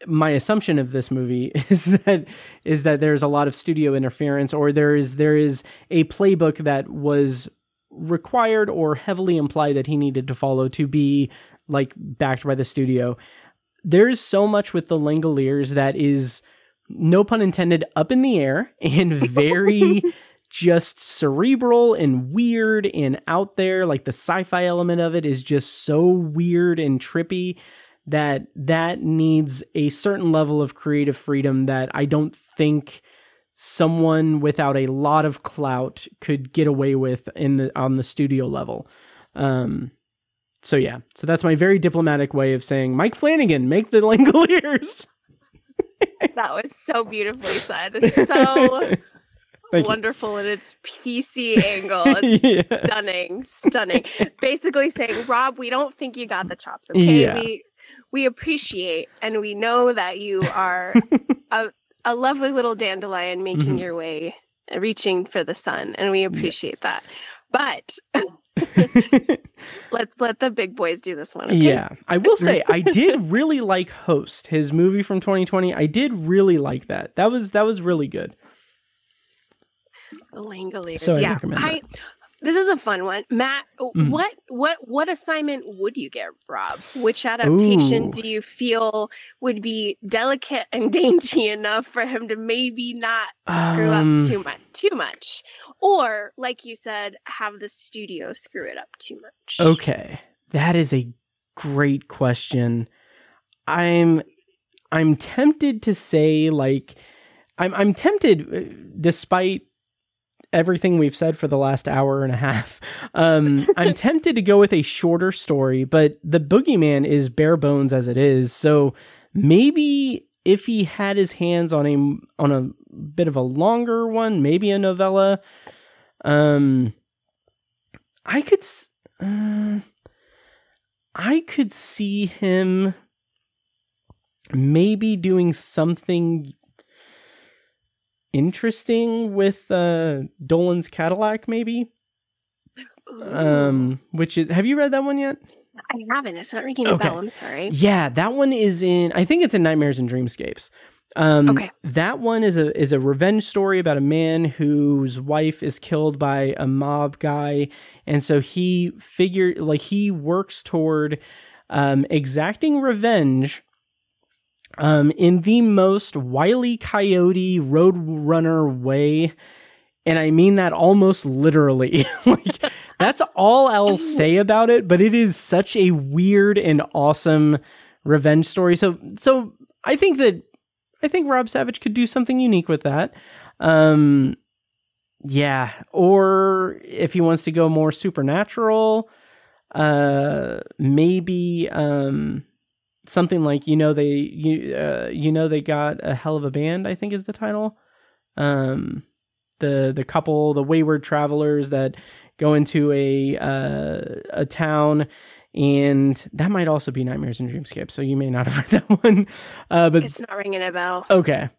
my assumption of this movie is that is that there's a lot of studio interference or there is there is a playbook that was required or heavily implied that he needed to follow to be like backed by the studio. There's so much with the Langoliers that is, no pun intended, up in the air and very just cerebral and weird and out there. Like the sci-fi element of it is just so weird and trippy that that needs a certain level of creative freedom that I don't think someone without a lot of clout could get away with in the on the studio level. Um so yeah, so that's my very diplomatic way of saying Mike Flanagan, make the Langoliers. That was so beautifully said. So Thank you. wonderful in its PC angle. It's Yes. stunning, stunning. Basically saying, Rob, we don't think you got the chops. Okay, Yeah. we we appreciate and we know that you are a a lovely little dandelion making Mhm. your way, reaching for the sun, and we appreciate that. But let's let the big boys do this one. Okay? Yeah, I will say I did really like Host, his movie from 2020. I did really like that. That was that was really good. The Langoliers. So yeah, recommend I. This is a fun one, Matt. Mhm. What what what assignment would you give Rob? Which adaptation Ooh. do you feel would be delicate and dainty enough for him to maybe not screw Um, up too much, too much, or like you said, have the studio screw it up too much? Okay, that is a great question. I'm I'm tempted to say like I'm I'm tempted uh, despite everything we've said for the last hour and a half. Um, I'm tempted to go with a shorter story, but the boogeyman is bare bones as it is. So maybe if he had his hands on a on a bit of a longer one, maybe a novella, um, I could uh, I could see him maybe doing something interesting with uh Dolan's Cadillac maybe um which is have you read that one yet I haven't. It's not ringing a Okay. bell. I'm sorry. yeah that one is in I think it's in Nightmares and Dreamscapes um Okay. that one is a is a revenge story about a man whose wife is killed by a mob guy and so he figured like he works toward um exacting revenge um, in the most wily coyote roadrunner way. And I mean that almost literally. like, that's all I'll say about it, but it is such a weird and awesome revenge story. So, so I think that, I think Rob Savage could do something unique with that. Um, yeah. Or if he wants to go more supernatural, uh, maybe, um, something like you know they you uh, you know they got a hell of a band i think is the title um the the couple the wayward travelers that go into a uh a town and that might also be nightmares and dreamscape so you may not have read that one uh but It's not ringing a bell. okay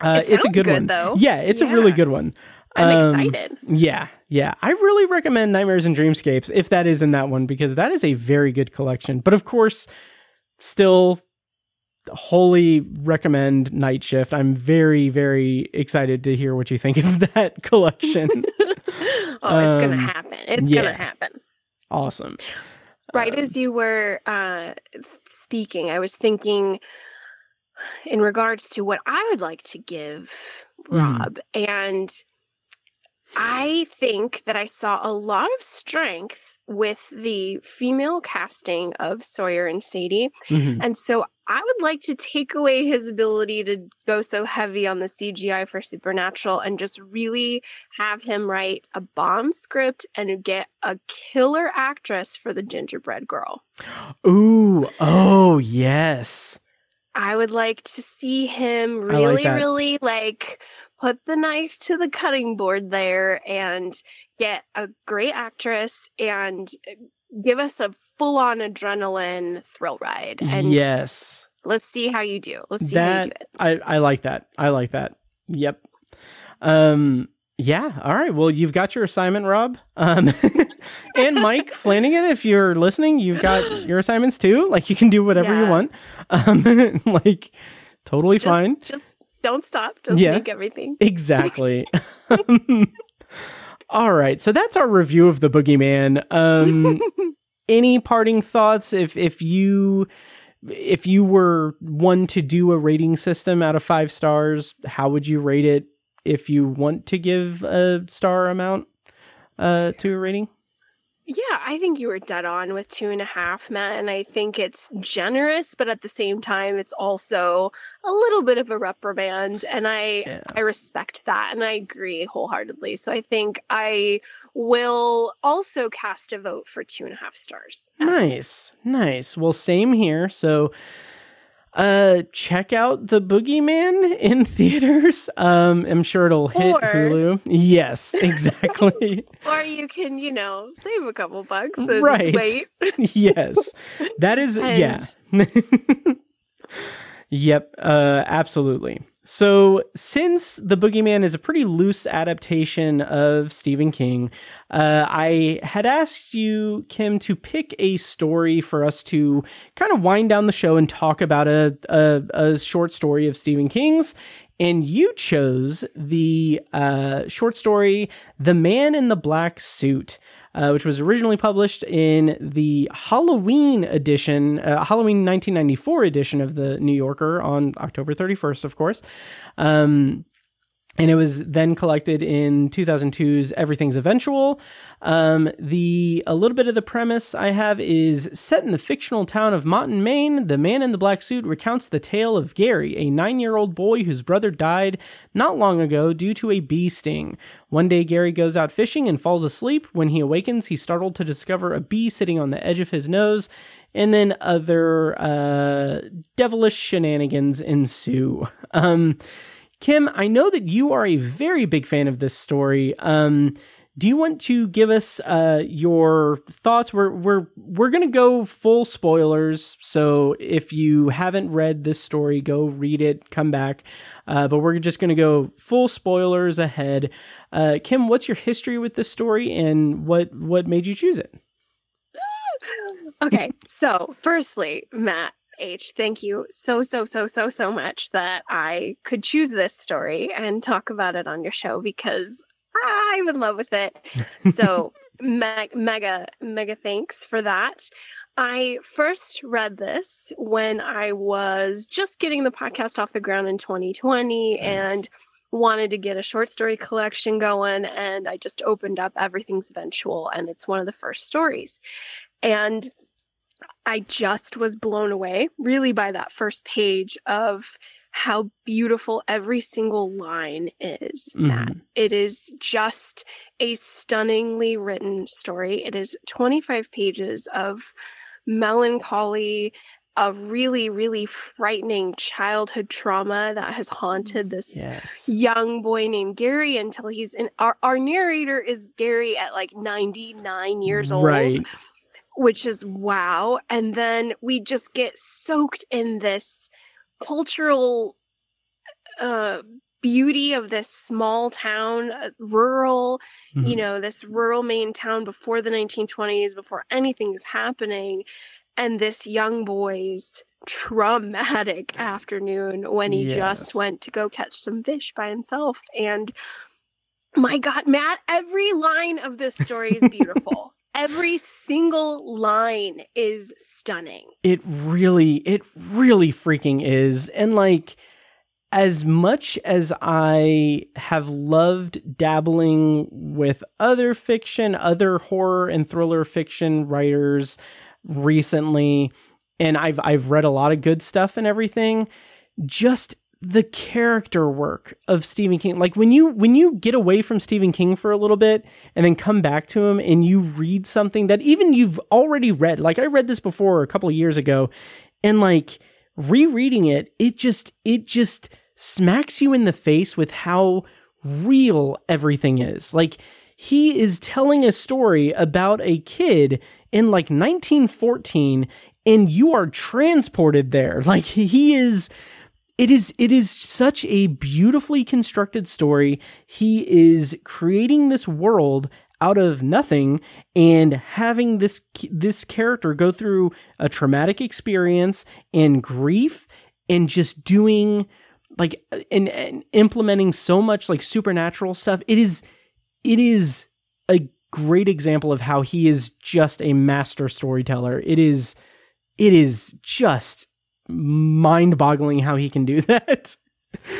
uh It it's a good, good, one though. yeah it's a really good one I'm Um, excited. yeah, yeah. I really recommend Nightmares and Dreamscapes if that is in that one because that is a very good collection. But of course, still wholly recommend Night Shift. I'm very, very excited to hear what you think of that collection. oh, it's gonna um, happen. It's yeah. gonna happen. awesome. Right as you were uh, speaking, I was thinking in regards to what I would like to give Mhm. Rob. And I think that I saw a lot of strength with the female casting of Sawyer and Sadie. Mhm. And so I would like to take away his ability to go so heavy on the CGI for Supernatural and just really have him write a bomb script and get a killer actress for the gingerbread girl. Ooh, oh yes. I would like to see him really, that. really like put the knife to the cutting board there and get a great actress and uh, give us a full on adrenaline thrill ride. And yes. let's see how you do. Let's see how you do it. I I like that. I like that. Yep. Um yeah, all right. Well, you've got your assignment, Rob. Um and Mike Flanagan, if you're listening, you've got your assignments too. Like you can do whatever you want. Um like totally Just, fine. Just don't stop. Just Yeah. make everything. Exactly. All right. So that's our review of the Boogeyman. Um any parting thoughts if if you if you were one to do a rating system out of five stars how would you rate it if you want to give a star amount uh to a rating Yeah, I think you were dead on with two and a half, Matt. And I think it's generous, but at the same time, it's also a little bit of a reprimand. And I Yeah. I respect that and I agree wholeheartedly. So I think I will also cast a vote for two and a half stars. nice nice well same here so uh check out the boogeyman in theaters. Um i'm sure it'll hit Or- hulu. Yes exactly. Or you can, you know, save a couple bucks and Right. wait. yes. That is yeah. Yep uh absolutely so since the boogeyman is a pretty loose adaptation of stephen king uh i had asked you kim to pick a story for us to kind of wind down the show and talk about a a, a short story of stephen king's. And you chose the uh, short story "The Man in the Black Suit," uh, which was originally published in the Halloween edition, uh, Halloween 1994 edition of the New Yorker on October 31st, of course. Um, and it was then collected in 2002's Everything's Eventual. Um, the a little bit of the premise I have is set in the fictional town of Motton, Maine. The man in the black suit recounts the tale of Gary, a nine-year-old boy whose brother died not long ago due to a bee sting. One day, Gary goes out fishing and falls asleep. When he awakens, he's startled to discover a bee sitting on the edge of his nose, and then other uh, devilish shenanigans ensue. Um, Kim, I know that you are a very big fan of this story. Um, do you want to give us uh, your thoughts? We're we're we're gonna go full spoilers, so if you haven't read this story, go read it, come back. Uh, but we're just gonna go full spoilers ahead. Uh, Kim, what's your history with this story, and what what made you choose it? okay, so firstly, Matt, H, thank you so, so, so, so, so much that I could choose this story and talk about it on your show because I'm in love with it. So, me- mega, mega thanks for that. I first read this when I was just getting the podcast off the ground in 2020 nice. and wanted to get a short story collection going. And I just opened up Everything's Eventual, and it's one of the first stories. And I just was blown away really by that first page of how beautiful every single line is, mm-hmm. Matt. It is just a stunningly written story. It is 25 pages of melancholy, a really, really frightening childhood trauma that has haunted this yes. young boy named Gary until he's in our, our narrator is Gary at like 99 years old. Right which is wow. And then we just get soaked in this cultural uh, beauty of this small town, uh, rural, mm-hmm. you know, this rural Maine town before the 1920s, before anything is happening. And this young boy's traumatic afternoon when he yes. just went to go catch some fish by himself. And my God, Matt, every line of this story is beautiful. Every single line is stunning. It really, it really freaking is. And like, as much as I have loved dabbling with other fiction, other horror and thriller fiction writers recently, and I've I've read a lot of good stuff and everything, just the character work of Stephen King. Like when you when you get away from Stephen King for a little bit and then come back to him and you read something that even you've already read. Like I read this before a couple of years ago and like rereading it, it just it just smacks you in the face with how real everything is. Like he is telling a story about a kid in like 1914 and you are transported there. Like he is it is it is such a beautifully constructed story. He is creating this world out of nothing and having this this character go through a traumatic experience and grief and just doing like and, and implementing so much like supernatural stuff. It is it is a great example of how he is just a master storyteller. It is it is just mind boggling how he can do that.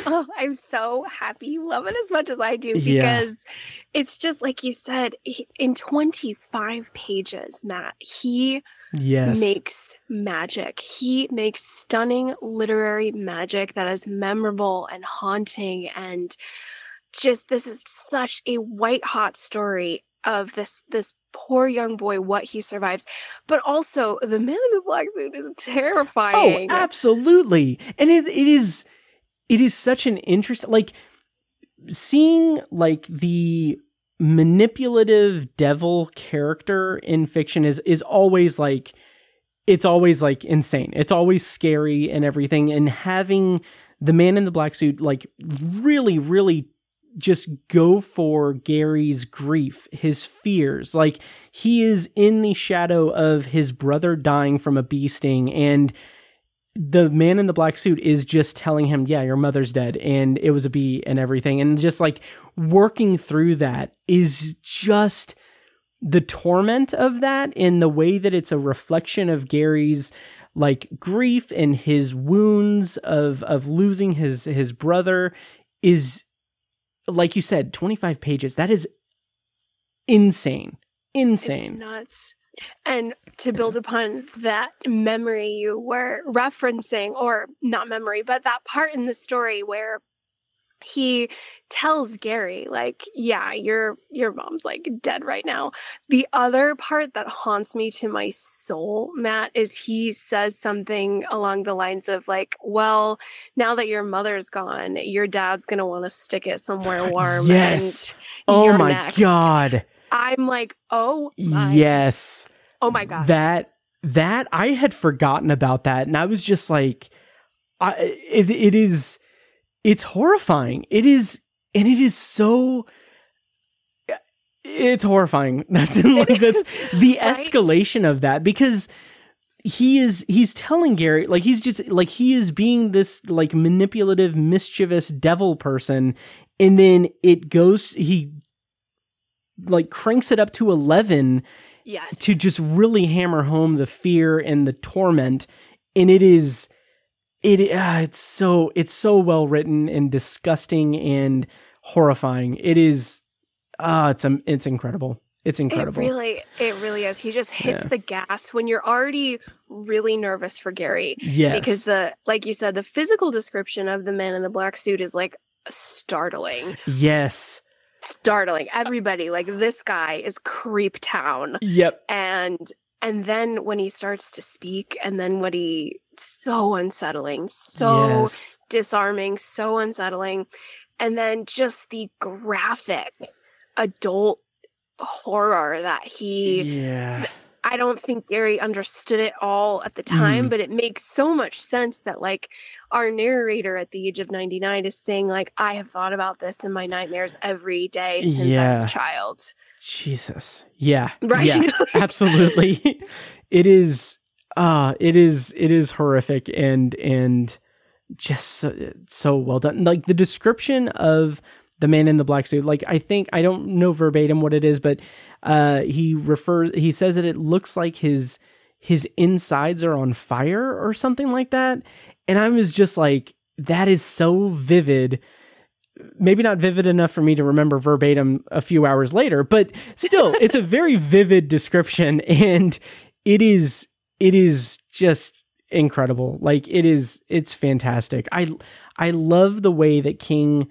Oh, I'm so happy you love it as much as I do because yeah. it's just like you said in 25 pages, Matt, he yes. makes magic. He makes stunning literary magic that is memorable and haunting and just this is such a white hot story of this this poor young boy what he survives. But also the man in the black suit is oh, terrifying. oh absolutely. And it, it is it is such an interest like seeing like the manipulative devil character in fiction is is always like it's always like insane. It's always scary and everything. And having the man in the black suit like really really just go for Gary's grief, his fears. Like he is in the shadow of his brother dying from a bee sting and the man in the black suit is just telling him, "Yeah, your mother's dead and it was a bee and everything." And just like working through that is just the torment of that in the way that it's a reflection of Gary's like grief and his wounds of of losing his his brother is like you said, 25 pages. That is insane. It's Insane. nuts. And to build upon that memory you were referencing, or not memory, but that part in the story where he tells Gary, like, yeah, your your mom's like dead right now. The other part that haunts me to my soul, Matt, is he says something along the lines of like, well, now that your mother's gone, your dad's gonna want to stick it somewhere warm. Yes. And oh my next. god. I'm like, oh my Yes. Oh my god. That that I had forgotten about that and I was just like I it, it is it's horrifying. It is and it is so it's horrifying. That's like that's the Right? escalation of that because he is he's telling Gary like he's just like he is being this like manipulative mischievous devil person and then it goes he like cranks it up to 11 yes. to just really hammer home the fear and the torment and it is it uh, it's so it's so well written and disgusting and horrifying it is uh it's um, it's incredible it's incredible It really, it really is. He just hits Yeah. the gas when you're already really nervous for Gary. yes Because the, like you said, the physical description of the man in the black suit is like startling. yes Startling. Everybody, like this guy is creep town. yep And, and then when he starts to speak, and then what he, so unsettling, so yes disarming, so unsettling. And then just the graphic adult horror that he yeah I don't think Gary understood it all at the time, Mhm. but it makes so much sense that like our narrator at the age of 99 is saying like I have thought about this in my nightmares every day since I was a child. jesus yeah Right? yeah absolutely it is uh it is it is horrific and and just so, so well done. Like the description of the man in the black suit like i think i don't know verbatim what it is but uh he refers he says that it looks like his his insides are on fire or something like that. And i was just like that is so vivid. Maybe not vivid enough for me to remember verbatim a few hours later but still it's a very vivid description and it is it is just incredible. Like it is it's fantastic. I i love the way that king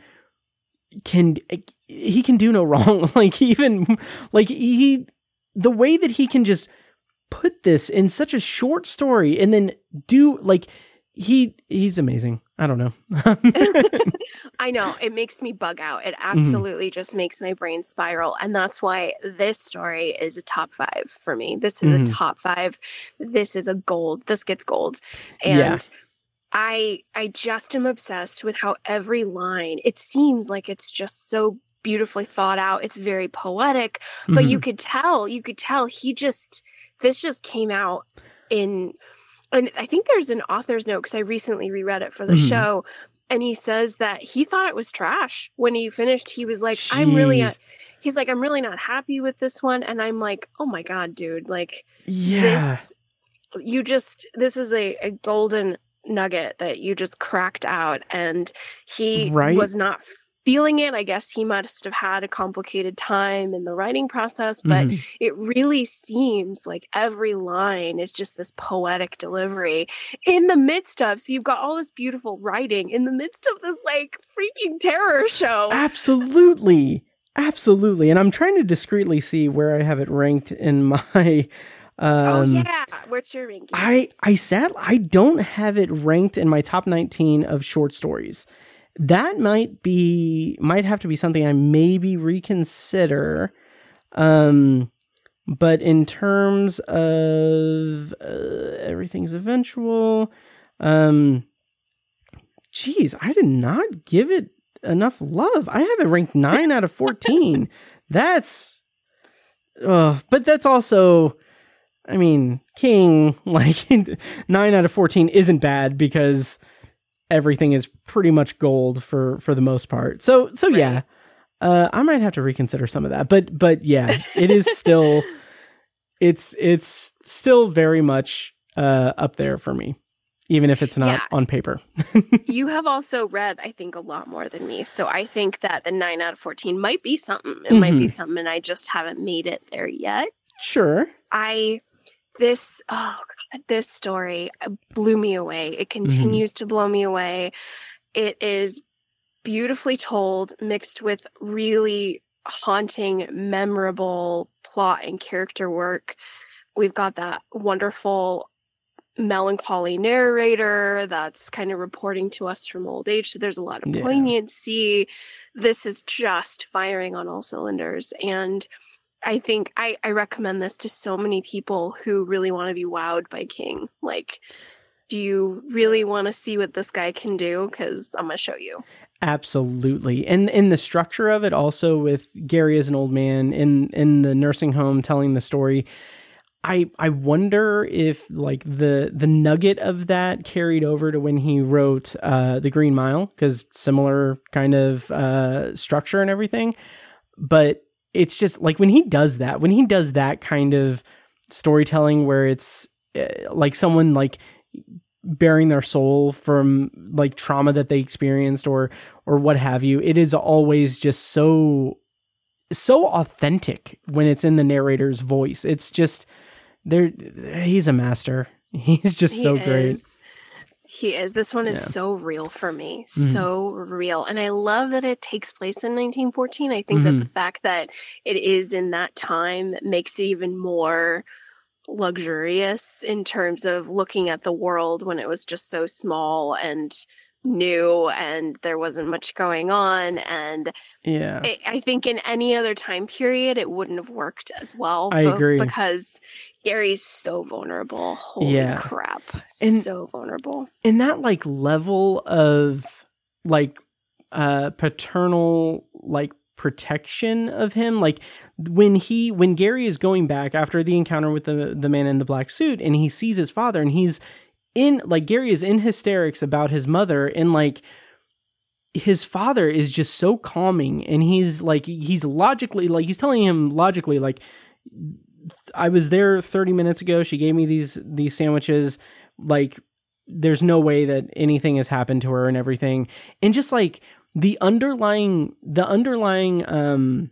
can he can do no wrong. Like even like he the way that he can just put this in such a short story and then do like he he's amazing i don't know I know it makes me bug out. It Mm-hmm. absolutely just makes my brain spiral. And that's why this story is a top five for me. This is Mhm. a top five. This is a gold. This gets gold. And Yeah. I I just am obsessed with how every line, it seems like it's just so beautifully thought out. It's very poetic, but Mhm. you could tell, you could tell he just this just came out in and I think there's an author's note because I recently reread it for the Mhm. show. And he says that he thought it was trash when he finished. He was like, I'm really, Jeez. he's like, I'm really not happy with this one. And I'm like, oh my God, dude, like yeah this, you just, this is a, a golden nugget that you just cracked out. And he Right? was not feeling it. I guess he must have had a complicated time in the writing process, but Mhm. it really seems like every line is just this poetic delivery in the midst of so you've got all this beautiful writing in the midst of this like freaking terror show Absolutely. Absolutely. And I'm trying to discreetly see where I have it ranked in my um oh yeah what's your ranking I I sat I don't have it ranked in my top 19 of short stories. That might be might have to be something I maybe reconsider. Um but in terms of uh, everything's eventual um geez, I did not give it enough love. I have it ranked 9 out of 14. That's uh but that's also I mean, King, like nine out of fourteen isn't bad because everything is pretty much gold for for the most part. So so yeah, uh, I might have to reconsider some of that. But but yeah, it is still it's it's still very much uh, up there for me. even if it's not Yeah. on paper. you have also read, I think, a lot more than me. So I think that the nine out of 14 might be something. It might be something, and I just haven't made it there yet. sure. I, this, oh God, this story uh, blew me away. It continues to blow me away. It is beautifully told, mixed with really haunting, memorable plot and character work. We've got that wonderful melancholy narrator that's kind of reporting to us from old age. So there's a lot of Yeah. poignancy. This is just firing on all cylinders. And I think I, I recommend this to so many people who really want to be wowed by King. Like, do you really want to see what this guy can do? Because I'm going to show you. Absolutely. And in the structure of it also with Gary as an old man in in the nursing home telling the story, I I wonder if like the the nugget of that carried over to when he wrote uh The Green Mile cuz similar kind of uh structure and everything. But it's just like when he does that, when he does that kind of storytelling where it's uh, like someone like bearing their soul from like trauma that they experienced or or what have you it is always just so so authentic when it's in the narrator's voice. It's just there he's a master. He's just so He great. is. He is. This one is Yeah. so real for me. Mhm. So real. And I love that it takes place in 1914. I think that Mm-hmm. the fact that it is in that time makes it even more luxurious in terms of looking at the world when it was just so small and new and there wasn't much going on and yeah I I think in any other time period, it wouldn't have worked as well. I agree. because Gary's so vulnerable. Holy Yeah. crap! And- so vulnerable. and that like level of like uh paternal like protection of him like when he when Gary is going back after the encounter with the the man in the black suit and he sees his father and he's in like Gary is in hysterics about his mother and like his father is just so calming and he's like he's logically like he's telling him logically like I was there 30 minutes ago. She gave me these these sandwiches. Like there's no way that anything has happened to her and everything. And just like the underlying the underlying um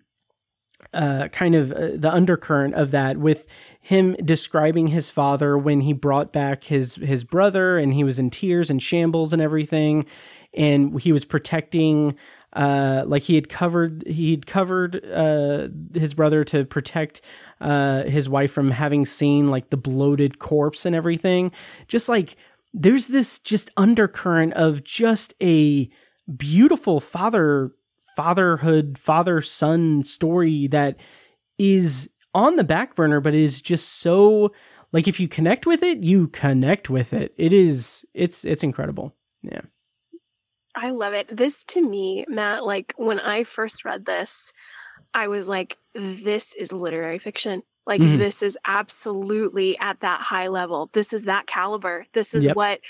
uh kind of uh, the undercurrent of that with him describing his father when he brought back his his brother and he was in tears and shambles and everything. And he was protecting uh like he had covered he'd covered uh his brother to protect uh his wife from having seen like the bloated corpse and everything. Just like there's this just undercurrent of just a beautiful father fatherhood father son story that is on the back burner but is just so like if you connect with it you connect with it. It is it's it's incredible. Yeah. I love it. This to me, Matt, like when I first read this, I was like, this is literary fiction. Like Mhm. this is absolutely at that high level. This is that caliber. This is Yep. what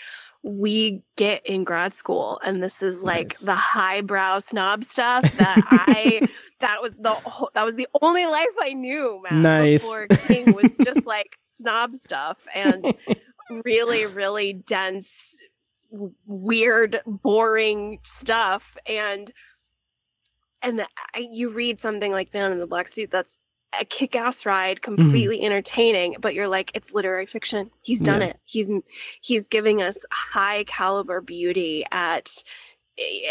we get in grad school. And this is like Nice. the highbrow snob stuff that I that was the whole, that was the only life I knew, Matt. Nice. Before King was just like snob stuff and really, really dense, weird, boring stuff. And and the, I, you read something like Man in the Black Suit that's a kick-ass ride, mhm. completely entertaining, but you're like, it's literary fiction. He's done Yeah. it. He's he's giving us high caliber beauty at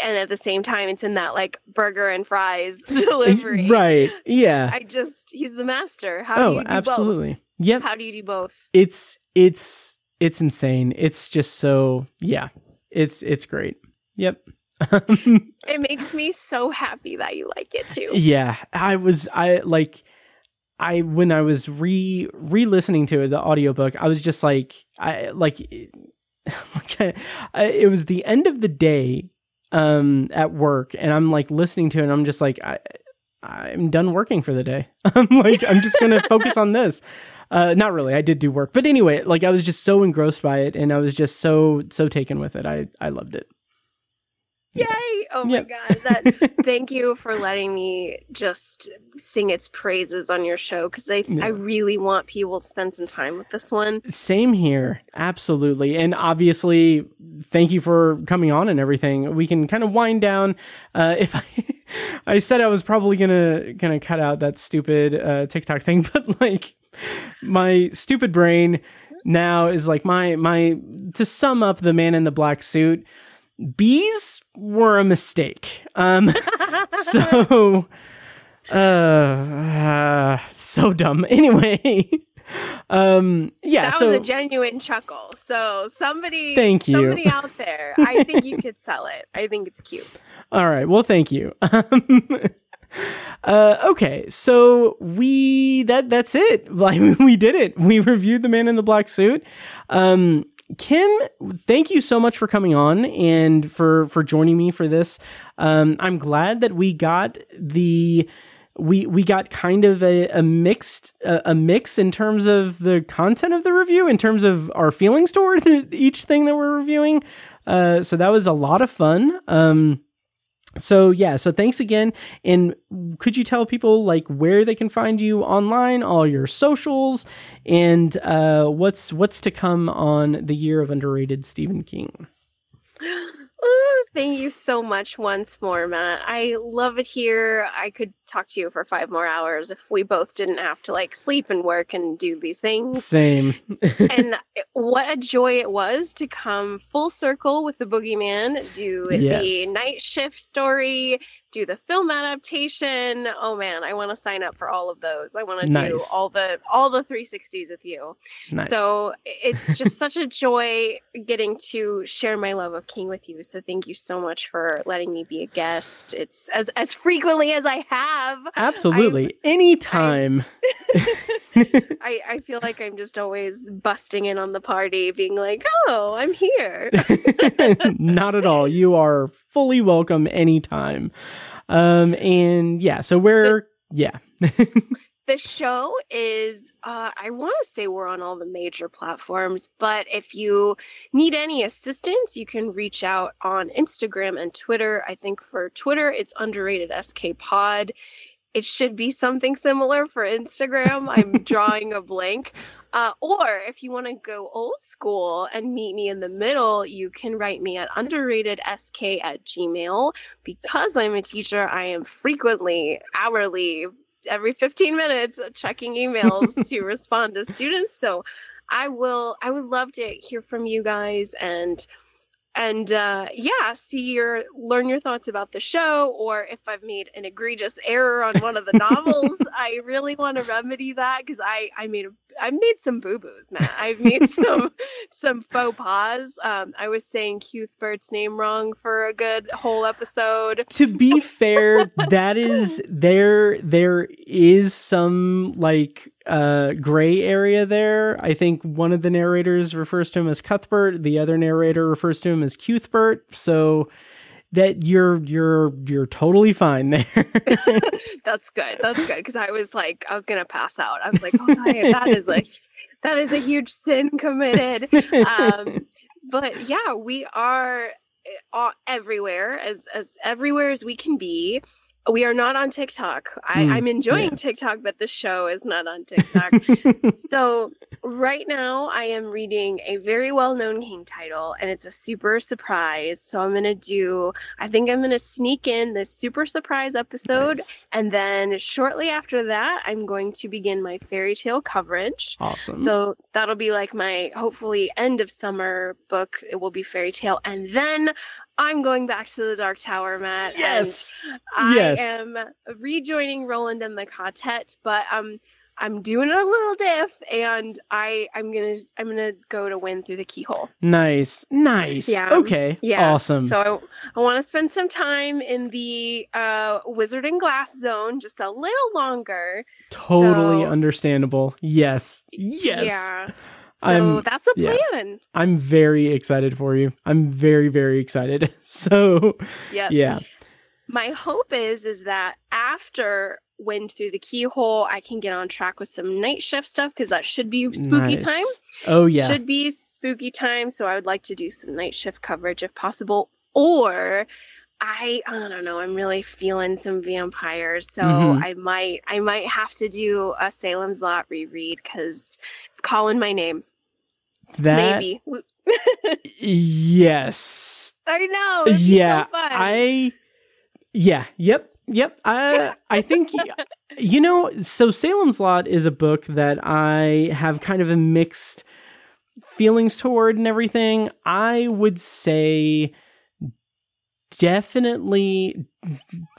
and at the same time it's in that like burger and fries delivery. right yeah I just he's the master. How do oh you do absolutely both? yep How do you do both? it's it's it's insane it's just so yeah it's it's great yep It makes me so happy that you like it too. yeah i was i like i when i was re re-listening to it the audiobook i was just like i like it was the end of the day um at work and i'm like listening to it and i'm just like i i'm done working for the day. I'm like i'm just gonna focus on this. Uh not really i did do work but anyway like i was just so engrossed by it and i was just so so taken with it. I i loved it Yay! Oh my Yep. god. That thank you for letting me just sing its praises on your show because I Yeah. I really want people to spend some time with this one. Same here, absolutely, and obviously, thank you for coming on and everything. We can kind of wind down. Uh, if I, I said I was probably gonna gonna cut out that stupid uh, TikTok thing, but like my stupid brain now is like my my to sum up the man in the black suit. Bees were a mistake. Um, so uh, uh so dumb. Anyway, um, yeah. that so was a genuine chuckle. So somebody Thank you. somebody out there, I think you could sell it. I think it's cute. All right. Well, thank you. Um, uh, okay, so we that that's it. Like we did it. We reviewed the Man in the Black Suit. Um, Kim, thank you so much for coming on and for for joining me for this. Um, I'm glad that we got the we we got kind of a, a mixed a, a mix in terms of the content of the review, in terms of our feelings toward each thing that we're reviewing. Uh, so that was a lot of fun. Um, so yeah, so thanks again. And could you tell people like where they can find you online, all your socials, and uh, what's what's to come on the year of underrated Stephen King? Ooh, thank you so much once more, Matt. I love it here. I could talk to you for five more hours if we both didn't have to like sleep and work and do these things. Same. and what a joy it was to come full circle with the boogeyman, do the night shift story, do the film adaptation. Oh man, I want to sign up for all of those. I want to do all the all the 360s with you. nice. So it's just such a joy getting to share my love of King with you. So thank you so much for letting me be a guest. It's as as frequently as I have. Absolutely. Anytime. I, I feel like I'm just always busting in on the party, being like, "Oh, I'm here." Not at all. You are fully welcome anytime. Um, and yeah, so we're yeah. the show is uh, i want to say we're on all the major platforms but if you need any assistance you can reach out on instagram and twitter i think for twitter it's underrated sk pod it should be something similar for instagram. I'm drawing a blank. Uh, or if you want to go old school and meet me in the middle you can write me at underratedsk at gmail. Because i'm a teacher i am frequently hourly every 15 minutes checking emails to respond to students. So i will i would love to hear from you guys and and uh yeah see your learn your thoughts about the show or if i've made an egregious error on one of the novels i really want to remedy that because i i made a i made some boo-boos man i've made some some faux pas. Um i was saying cuthbert's name wrong for a good whole episode. To be fair, that is there there is some like uh gray area there. I think one of the narrators refers to him as Cuthbert, the other narrator refers to him as Cuthbert. So that you're you're you're totally fine there. That's good. That's good because I was like, I was gonna pass out. I was like, oh, that is a that is a huge sin committed. Um, but yeah, we are uh, everywhere as as everywhere as we can be. We are not on TikTok. I, Mm, I'm enjoying yeah. TikTok, but the show is not on TikTok. so right now I am reading a very well-known King title and it's a super surprise. So I'm going to do I think I'm going to sneak in this super surprise episode Nice. and then shortly after that I'm going to begin my fairy tale coverage. Awesome. So that'll be like my hopefully end of summer book. It will be fairy tale and then I'm going back to the Dark Tower, Matt. yes. I Yes. am rejoining Roland and the quartet, but um I'm doing a little diff and I I'm gonna I'm gonna go to Wind Through the Keyhole. Nice. Nice. Yeah. Okay. Yeah. Awesome. So I, I want to spend some time in the uh wizard and glass zone just a little longer. totally so- understandable. Yes. Yes. Yeah. So I'm- that's the yeah. plan. I'm very excited for you. I'm very very excited. So, Yep. yeah. My hope is is that after Wind Through the Keyhole, I can get on track with some night shift stuff because that should be spooky Nice. time. Oh yeah. Should be spooky time. So I would like to do some night shift coverage if possible. Or I I don't know. I'm really feeling some vampires, so Mhm. I might I might have to do a Salem's Lot reread because it's calling my name. That Maybe. yes. I know. it'd so yeah. I yeah, yep. Yep. I I think you know, so Salem's Lot is a book that I have kind of a mixed feelings toward and everything. I would say definitely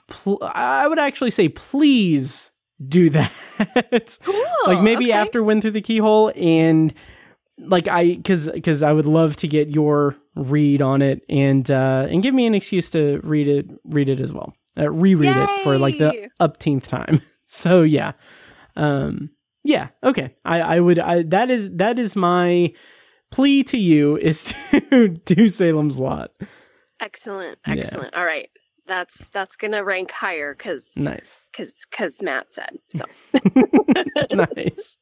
pl- I would actually say please do that. Cool. like maybe okay. after Wind Through the Keyhole and like I cuz cuz I would love to get your read on it and uh and give me an excuse to read it read it as well. Uh, reread it for like the Yay! upteenth time. So yeah. Um yeah, okay. I I would I that is that is my plea to you is to do Salem's Lot. Excellent. Yeah. Excellent. All right. That's that's gonna rank higher because Nice. because because Matt said so. nice.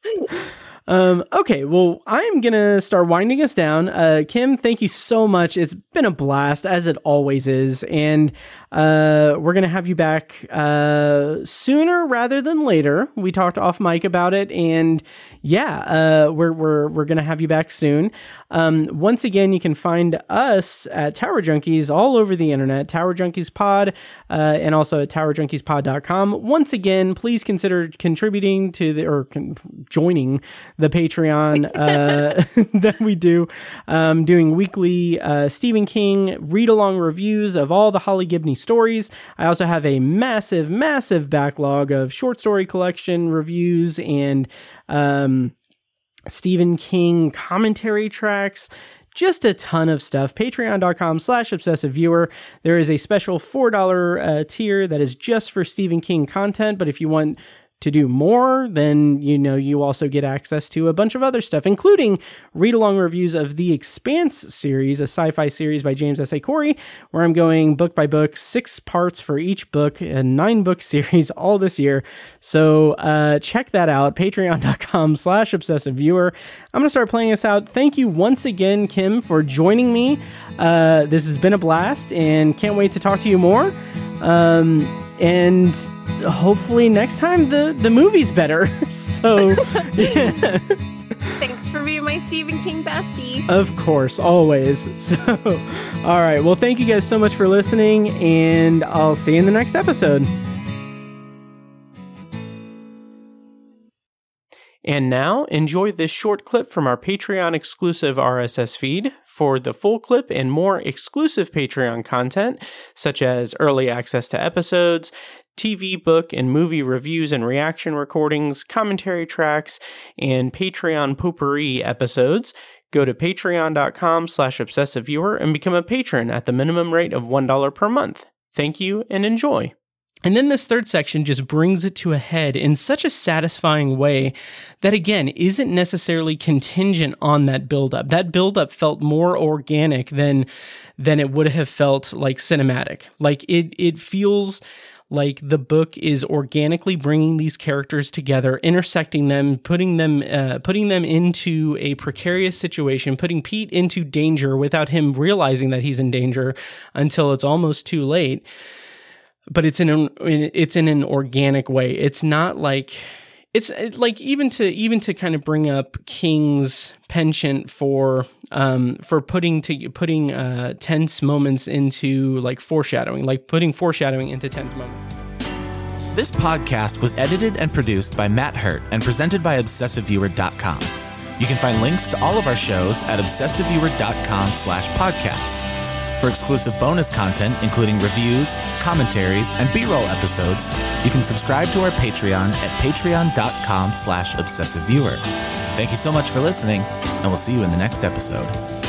Um, okay, well, I'm gonna start winding us down. Uh, Kim, thank you so much. It's been a blast, as it always is, and uh, we're gonna have you back uh, sooner rather than later. We talked off mic about it, and yeah, uh, we're we're we're gonna have you back soon. Um, once again, you can find us at Tower Junkies all over the internet, Tower Junkies Pod, uh, and also at TowerJunkiesPod.com. Once again, please consider contributing to the or con- joining the Patreon uh, that we do, um, doing weekly uh, Stephen King read along reviews of all the Holly Gibney stories. I also have a massive, massive backlog of short story collection reviews and um, Stephen King commentary tracks. Just a ton of stuff. Patreon.com slash obsessive viewer. There is a special $4 uh, tier that is just for Stephen King content. But if you want to do more, then you know you also get access to a bunch of other stuff, including read along reviews of the Expanse series, a sci fi series by James S. A. Corey, where I'm going book by book, six parts for each book, a nine book series all this year. So uh, check that out, patreon.com slash obsessive viewer. I'm going to start playing this out. Thank you once again, Kim, for joining me. Uh, this has been a blast and can't wait to talk to you more. Um, and hopefully next time the the movie's better. so yeah, Thanks for being my Stephen King bestie. of course, always. So all right, well thank you guys so much for listening and I'll see you in the next episode. And now, enjoy this short clip from our Patreon exclusive RSS feed. For the full clip and more exclusive Patreon content, such as early access to episodes, TV, book, and movie reviews and reaction recordings, commentary tracks, and Patreon potpourri episodes, go to patreon.com slash obsessive viewer and become a patron at the minimum rate of $1 per month. Thank you and enjoy. And then this third section just brings it to a head in such a satisfying way that, again, isn't necessarily contingent on that buildup. That buildup felt more organic than than it would have felt like cinematic. Like it it feels like the book is organically bringing these characters together, intersecting them, putting them uh, putting them into a precarious situation, putting Pete into danger without him realizing that he's in danger until it's almost too late but it's in an it's in an organic way. It's not like it's like even to even to kind of bring up King's penchant for um for putting to putting uh tense moments into like foreshadowing, like putting foreshadowing into tense moments. This podcast was edited and produced by Matt Hurt and presented by ObsessiveViewer.com. You can find links to all of our shows at ObsessiveViewer.com slash podcasts. For exclusive bonus content, including reviews, commentaries, and B-roll episodes, you can subscribe to our Patreon at patreon.com slash obsessiveviewer. Thank you so much for listening, and we'll see you in the next episode.